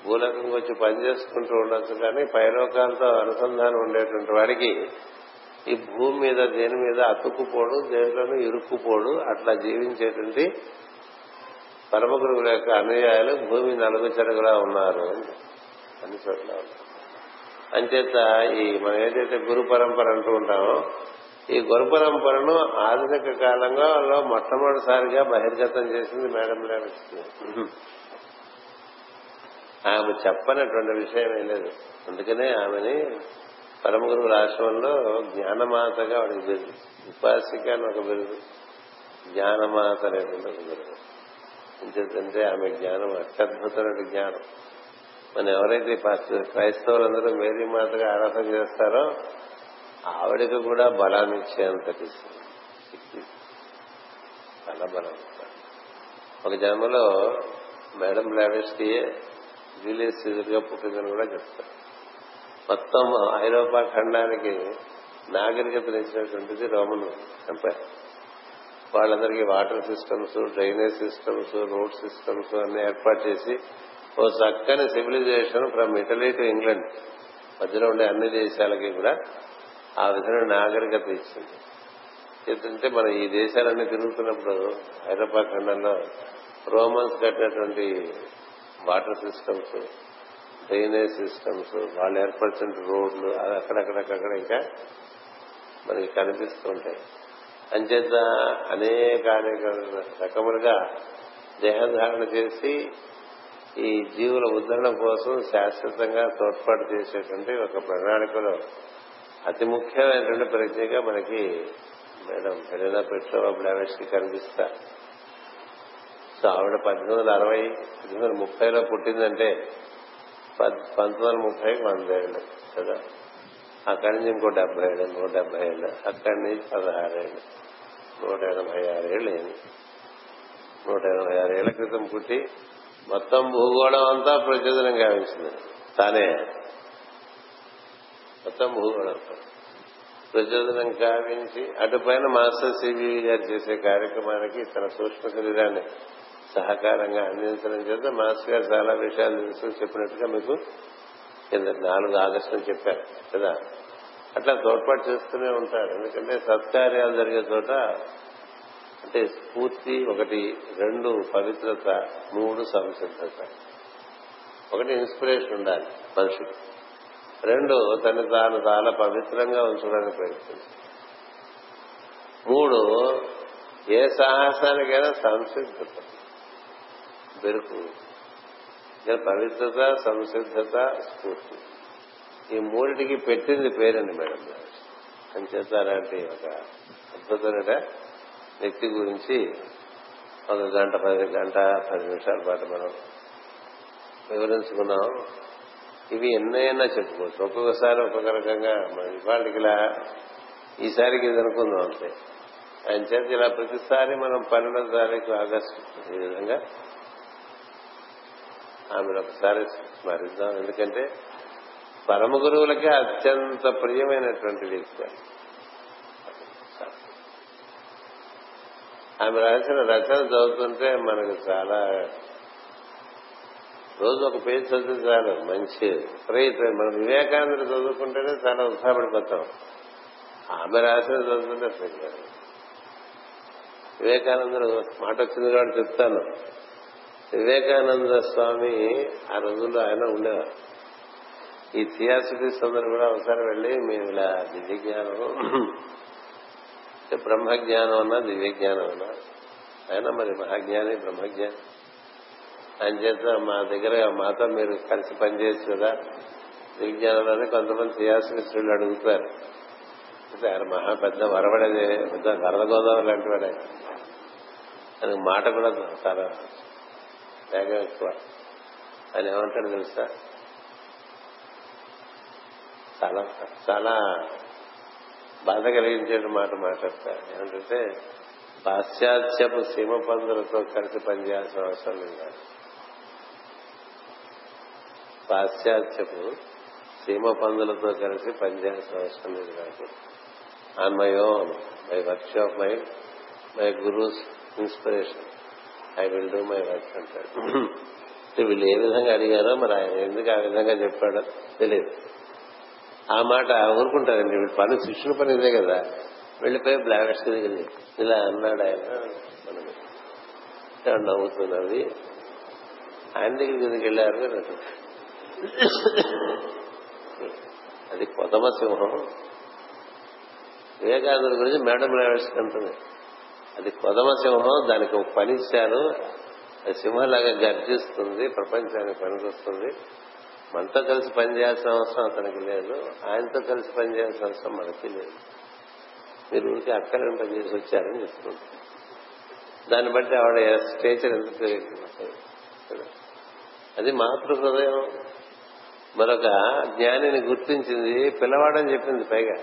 భూలోకంకి వచ్చి పనిచేసుకుంటూ ఉండొచ్చు కానీ పైలోకాలతో అనుసంధానం ఉండేటువంటి వాడికి ఈ భూమి మీద దేని మీద అతుక్కుపోడు దేంట్లోనూ ఇరుక్కుపోడు అట్లా జీవించేటువంటి పరమ గురువుల యొక్క అనుయాయులు భూమి నలుగు చెరుగులా ఉన్నారు అన్ని చోట్ల అంచేత ఈ మనం ఏదైతే గురు పరంపర అంటూ ఉంటామో ఈ గురు పరంపరను ఆధునిక కాలంలో మొట్టమొదటిసారిగా బహిర్గతం చేసింది మేడం లేవిస్తుంది ఆమె చెప్పనటువంటి విషయం లేదు. అందుకనే ఆమెని పరమ గురువుల ఆశ్రమంలో జ్ఞానమాతగా వాడికి బిరుదు. ఉపాసిక అని ఒక బిరుదు. జ్ఞానమాత అనేటువంటి ఒక బిరుదు. ఎందుకంటే ఆమె జ్ఞానం అత్యద్భుతమైన జ్ఞానం. మనం ఎవరైతే క్రైస్తవులందరూ మేరీ మాతగా ఆరాధన చేస్తారో ఆవిడకి కూడా బలాన్ని ఇచ్చేంతటి చాలా బలం. ఒక జన్మలో మేడం లావెస్టీయే జూలియస్ సీజర్గా పుట్టిందని కూడా చెప్తారు. మొత్తం ఐరోపా ఖండానికి నాగరికతనిచ్చినటువంటిది రోమన్ ఎంపైర్. వాళ్ళందరికీ water systems drainage systems road systems అన్ని ఏర్పాటు చేసి ఓ చక్కని civilisation from Italy to England. మధ్యలో ఉండే అన్ని దేశాలకి కూడా ఆ విధమైన నాగరికత ఇచ్చింది. ఏంటంటే మనం ఈ దేశాలన్నీ తిరుగుతున్నప్పుడు హైదరాబాద్ ఖండంలో రోమన్స్ కట్టినటువంటి వాటర్ సిస్టమ్స్ డ్రైనేజ్ సిస్టమ్స్ వాళ్ళు ఏర్పరిచిన రోడ్లు అక్కడక్కడక్కడ ఇంకా మనకి కనిపిస్తూ ఉంటాయి. అంచేత అనేక అనేక రకములుగా దేహధారణ చేసి ఈ జీవుల ఉద్ధరణ కోసం శాశ్వతంగా తోడ్పాటు చేసేటువంటి ఒక ప్రణాళికలో అతి ముఖ్యమైనటువంటి ప్రజ్ఞగా మనకి మేడం హెలెనా పెట్రోవా బ్లావెష్కి కనిపిస్తా. సో ఆవిడ పద్దెనిమిది వందల అరవై పద్దెనిమిది వందల ముప్పైలో పుట్టిందంటే పంతొమ్మిది వందల ముప్పైకి వందేళ్ళు కదా. అక్కడి నుంచి ఇంకో డెబ్బై ఏళ్ళు నూట డెబ్బై ఏళ్ళు అక్కడి నుంచి పదహారేళ్ళు నూట ఎనభై ఆరేళ్ళు అయింది. నూట ఎనభై ఆరేళ్ళ క్రితం పుట్టి మొత్తం భూగోళం అంతా ప్రచోదనం గావించింది. తానే. మొత్తం భూగోళం ప్రచోదనం కావించి అటుపైన మాస్టర్ సివి గారు చేసే కార్యక్రమానికి తన సూక్ష్మ శరీరాన్ని సహకారంగా అందించడం చేత మాస్టర్ గారు చాలా విషయాలు తెలుసు చెప్పినట్టుగా మీకు నాలుగు ఆగస్టు చెప్పారు కదా? అట్లా తోడ్పాటు చేస్తూనే ఉంటారు. ఎందుకంటే సత్కార్యాలు జరిగే చోట అంటే స్ఫూర్తి ఒకటి రెండు పవిత్రత మూడు సంసిద్ధత. ఒకటి ఇన్స్పిరేషన్ ఉండాలి మనిషికి. రెండు తను తాను చాలా పవిత్రంగా ఉంచడానికి ప్రయత్నించాలి మూడు ఏ సాహసానికైనా సంసిద్ధత. బెరుకు పవిత్రత సంసిద్ధత స్ఫూర్తి. ఈ మూడిటికి పెట్టింది పేరండి మేడం. అంచేత అలాంటి ఒక అద్భుతమైన వ్యక్తి గురించి ఒక గంట పది గంట పది నిమిషాల పాటు మనం వివరించుకున్నాం. ఇవి ఎన్నైనా చెప్పుకోవచ్చు. ఒక్కొక్కసారి ఒక్కొక్క రకంగా ఇవాళకి ఇలా ఈసారికి ఇది అనుకుందాం అంతే. ఆయన చేత ఇలా ప్రతిసారి మనం పన్నెండో తారీఖు ఆగస్టు ఈ విధంగా ఆమెను ఒకసారి స్మరిద్దాం. ఎందుకంటే పరమ గురువులకే అత్యంత ప్రియమైనటువంటి వ్యక్తి ఆమె. రాసిన రచన చదువుతుంటే మనకు చాలా రోజు ఒక పేజ్ చదివితే చాలు మంచి ప్రేత మన వివేకానంద చదువుకుంటేనే చాలా ఉత్సాహపడిపోతాం. ఆమె రాసిన చదువుతుంటే అసలు వివేకానందుడు మాట వచ్చింది కాబట్టి చెప్తాను. వివేకానంద స్వామి ఆ రోజుల్లో ఆయన ఉండేవారు. ఈ థియాసిటీస్ అందరూ కూడా ఒకసారి వెళ్ళి మేము ఇలా దివ్య జ్ఞానం బ్రహ్మజ్ఞానం అన్నా దివ్య జ్ఞానం అన్నా ఆయన మరి మహాజ్ఞాని బ్రహ్మజ్ఞాని. ఆయన చేత మా దగ్గర మాతో మీరు కలిసి పనిచేయచ్చు కదా. దివ్యజ్ఞానంలోనే కొంతమంది థియాసఫిస్టులు అడుగుతారు. అయితే ఆయన మహా పెద్ద వరవడేది పెద్ద వరద గోదావరి లాంటి వాడే. ఆయనకు మాట కూడా చాలా వేగం ఎక్కువ. ఆయన ఏమంటాడు తెలుసా? చాలా చాలా బాధ కలిగించే మాట మాట్లాడతారు ఏమంటే పాశ్చాత్యపు సీమ పందులతో కలిసి పనిచేయాల్సిన అవసరం లేదు పాశ్చాత్యపు సీమ పందులతో కలిసి పనిచేయాల్సిన అవసరం లేదు నాకు on my own my work my my gurus inspiration. I will do my work అంటాడు. వీళ్ళు ఏ విధంగా అడిగారో మరి ఆయన ఎందుకు ఆ విధంగా చెప్పాడో తెలియదు ఆ మాట ఊరుకుంటారండి. వీళ్ళు పని శిష్యుల పని ఇదే కదా. వెళ్ళిపోయి బ్లావెస్ట్ దిగింది ఇలా అన్నాడు ఆయన మనం నవ్వుతున్నది? ఆయన దగ్గరికి ఎందుకు వెళ్ళారు అది కొదమ సింహం. వివేకానందుడి గురించి మేడం బ్లావెస్ట్ అంటుంది. అది కొదమ సింహం దానికి ఒక పని ఇచ్చారు అది సింహంలాగా గర్జిస్తుంది ప్రపంచానికి పనికొస్తుంది. మనతో కలిసి పనిచేయాల్సిన అవసరం అతనికి లేదు. ఆయనతో కలిసి పనిచేయాల్సిన అవసరం మనకి లేదు. మీరు ఊరికి అక్కడ పనిచేసి వచ్చారని చెప్తుంది దాన్ని బట్టి ఆవిడ స్టేచర్ ఎంత అది మాతృ హృదయం మరొక జ్ఞానిని గుర్తించింది పిల్లవాడని చెప్పింది పైగా.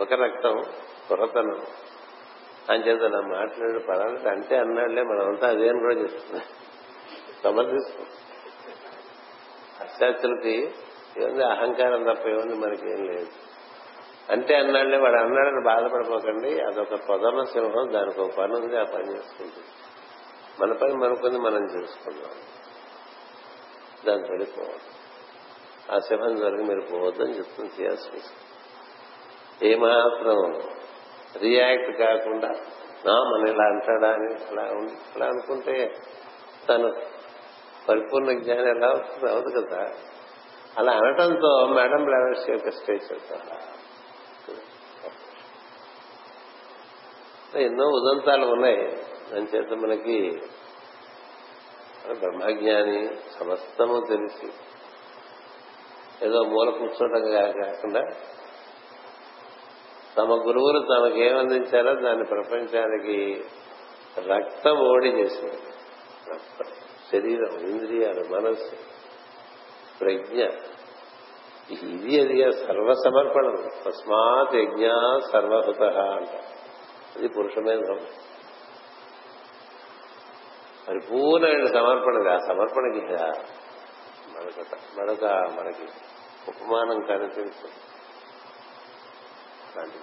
ఒక రక్తం. కుర్రతనం అని చేత నా మాట్లాడే పదాలు అంటే అన్నాడులే మనమంతా అదే అని కూడా చెప్తున్నా. సమర్థిస్తుంది పాశ్చాత్యులకి ఏముంది? అహంకారం తప్ప ఏముంది? మనకేం లేదు. అంటే అన్నాడులే వాడు అన్నాడని బాధపడిపోకండి. అదొక ప్రథమ సింహం దానికి ఒక పని ఉంది ఆ పని చేసుకుంటుంది. మన పని మనకుంది మనం చేసుకుందాం. దాన్ని వెళ్ళిపోవాలి. ఆ సింహం జరిగి మీరు పోవద్దని చెప్తుంది చేయాల్సి ఏమాత్రం రియాక్ట్ కాకుండా మన ఇలా అంటాడా అని అలా అలా అనుకుంటే తను పరిపూర్ణ జ్ఞానం ఎలా వస్తుంది అవదు కదా. అలా అనటంతో మేడం లెవెల్స్ యొక్క స్టేజ్ ఎన్నో ఉదంతాలు ఉన్నాయి. దాని చేత మనకి బ్రహ్మజ్ఞాని సమస్తము తెలిసి ఏదో మూల కూర్చోవడం కాకుండా తమ గురువులు తమకేమందించారో దాన్ని ప్రపంచానికి రక్తం ఓడి చేశారు. శరీరం ఇంద్రియాలు మనస్సు ప్రజ్ఞ. ఇది అది సర్వసమర్పణం. తస్మాత్ యజ్ఞ సర్వహృత అంట. అది పురుషమేధం పరిపూర్ణమైన సమర్పణ. ఆ సమర్పణకి మరొక మరొక మనకి ఉపమానం కనిపిస్తుంది అలాంటి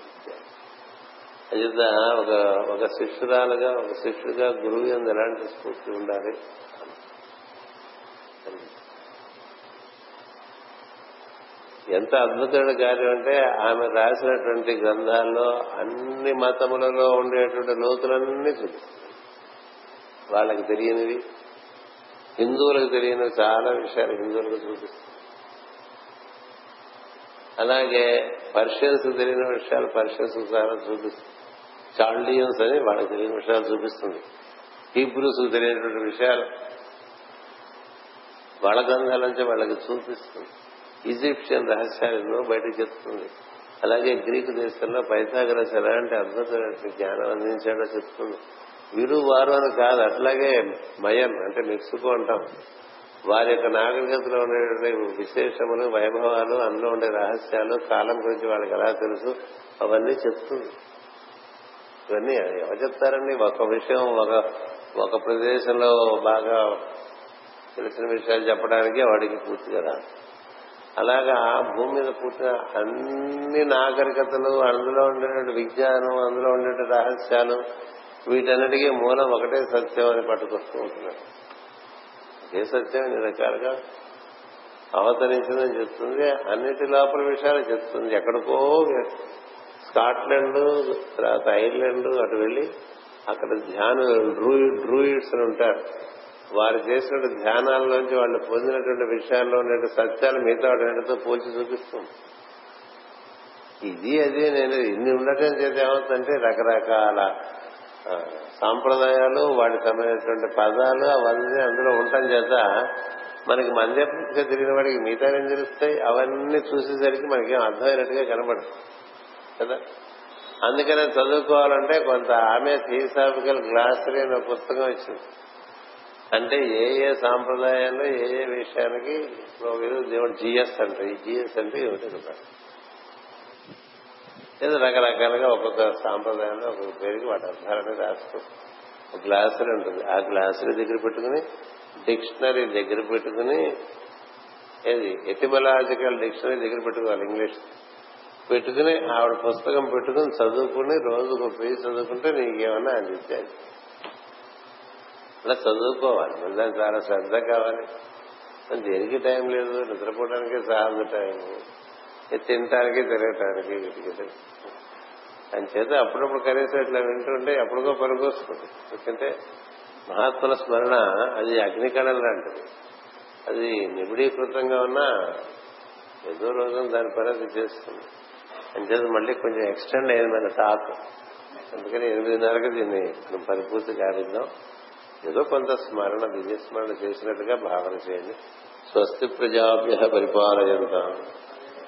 అంచేత ఒక ఒక శిష్యురాలుగా ఒక శిష్యుడిగా గురువు ఎందు ఎలాంటి స్ఫూర్తి ఉండాలి? ఎంత అద్భుతమైన కార్యం అంటే ఆమె రాసినటువంటి గ్రంథాల్లో అన్ని మతములలో ఉండేటువంటి లోతులన్నీ చూపిస్తుంది వాళ్ళకి తెలియనివి. హిందువులకు తెలియని చాలా విషయాలు హిందువులకు చూపిస్తుంది అలాగే పర్షియన్స్ తెలియని విషయాలు పర్షియన్స్ ద్వారా చూపిస్తుంది చాల్డియన్స్ అని వాళ్ళకి తెలియని విషయాలు చూపిస్తుంది. హీబ్రూస్ తెలియనటువంటి విషయాలు వాళ్ళ గ్రంథాల నుంచి వాళ్ళకి చూపిస్తుంది. ఈజిప్షియన్ రహస్యాలను బయటకు చెప్తుంది. అలాగే గ్రీకు దేశంలో పైథాగరస్ ఎలాంటి అద్భుతమైన జ్ఞానం అందించాడో చెప్తుంది. వీరు వారు అని కాదు అట్లాగే మయన్ అంటే మెక్సికో అంటాం. వారి యొక్క నాగరికతలో ఉండే విశేషములు వైభవాలు అందులో ఉండే రహస్యాలు కాలం గురించి వాళ్ళకి ఎలా తెలుసు అవన్నీ చెప్తుంది. ఇవన్నీ ఎవరు చెప్తారండి? ఒక విషయం ఒక ఒక ప్రదేశంలో బాగా తెలిసిన విషయాలు చెప్పడానికి వాడికి పూర్తిగా రాదు అలాగా భూమి మీద పుట్టిన అన్ని నాగరికతలు అందులో ఉండేటువంటి విజ్ఞానం అందులో ఉండే రహస్యాలు వీటన్నిటికీ మూలం ఒకటే సత్యం అని పట్టుకొస్తూ ఉంటున్నారు. ఏ సత్యం ఇన్ని రకాలుగా అవతరించిందని చెప్తుంది. అన్నిటి లోపల విషయాలు చెప్తుంది. ఎక్కడికో స్కాట్లాండ్ తర్వాత ఐర్లాండ్ అటు వెళ్ళి అక్కడ ధ్యాన డ్రూయిడ్స్ అని ఉంటారు. వారు చేసిన ధ్యానాల్లోంచి వాళ్ళు పొందినటువంటి విషయాల్లో ఉండే సత్యాలు మిగతా వాటితో పోల్చి చూపిస్తుంది. ఇది అది నేను ఇన్ని ఉండటం చేత ఏమవుతుందంటే రకరకాల సాంప్రదాయాలు వాటి సంబంధించినటువంటి పదాలు అవన్నీ అందులో ఉండటం చేత మనకి మందే పూర్తిగా తిరిగిన వాడికి మిగతా ఏం తెలుస్తాయి? అవన్నీ చూసేసరికి మనకేం అర్థమైనట్టుగా కనబడదు. కదా? అందుకనే చదువుకోవాలంటే కొంత ఆమె థియోసాఫికల్ గ్లాసరీ అనే పుస్తకం ఇచ్చింది. అంటే ఏ ఏ సాంప్రదాయాల్లో ఏ ఏ విషయానికి దేవుడు జిఎస్ అంటే ఈ జిఎస్ అంటే ఏమిటి కదా ఏదో రకరకాలుగా ఒక్కొక్క సాంప్రదాయంలో ఒక్కొక్క పేరుకి వాటి అర్థాలని రాస్తూ ఒక గ్లాసులు ఉంటుంది. ఆ గ్లాసులు దగ్గర పెట్టుకుని డిక్షనరీ దగ్గర పెట్టుకుని ఏది? ఎటిమలాజికల్ డిక్షనరీ దగ్గర పెట్టుకోవాలి ఇంగ్లీష్. పెట్టుకుని ఆవిడ పుస్తకం పెట్టుకుని చదువుకుని రోజుకు పేజీ చదువుకుంటే నీకేమన్నా అందించాలి అలా చదువుకోవాలి. మళ్ళీ దానికి చాలా శ్రద్ధ కావాలి. దేనికి టైం లేదు? నిద్రపోవడానికి చాలా టైం. తినటానికి తిరగటానికి వీటికి అని చేత అప్పుడప్పుడు కనీసం ఇట్లా వింటుంటే ఎప్పుడుకో పనికొస్తుంది ఎందుకంటే మహాత్ముల స్మరణ అది అగ్నికణం లాంటిది. అది నిబిడీకృతంగా ఉన్నా ఏదో రోజు దాని పని అది చేస్తుంది. అని చేత మళ్ళీ కొంచెం ఎక్స్టెండ్ అయింది మన టాక్. అందుకని ఎనిమిదిన్నరకు దీన్ని పరిపూర్తి కావిద్దాం ఏదో కొంత స్మరణ విజయస్మరణ చేసినట్టుగా భావన చేయండి. స్వస్తి ప్రజాభ్య పరిపాలయంత.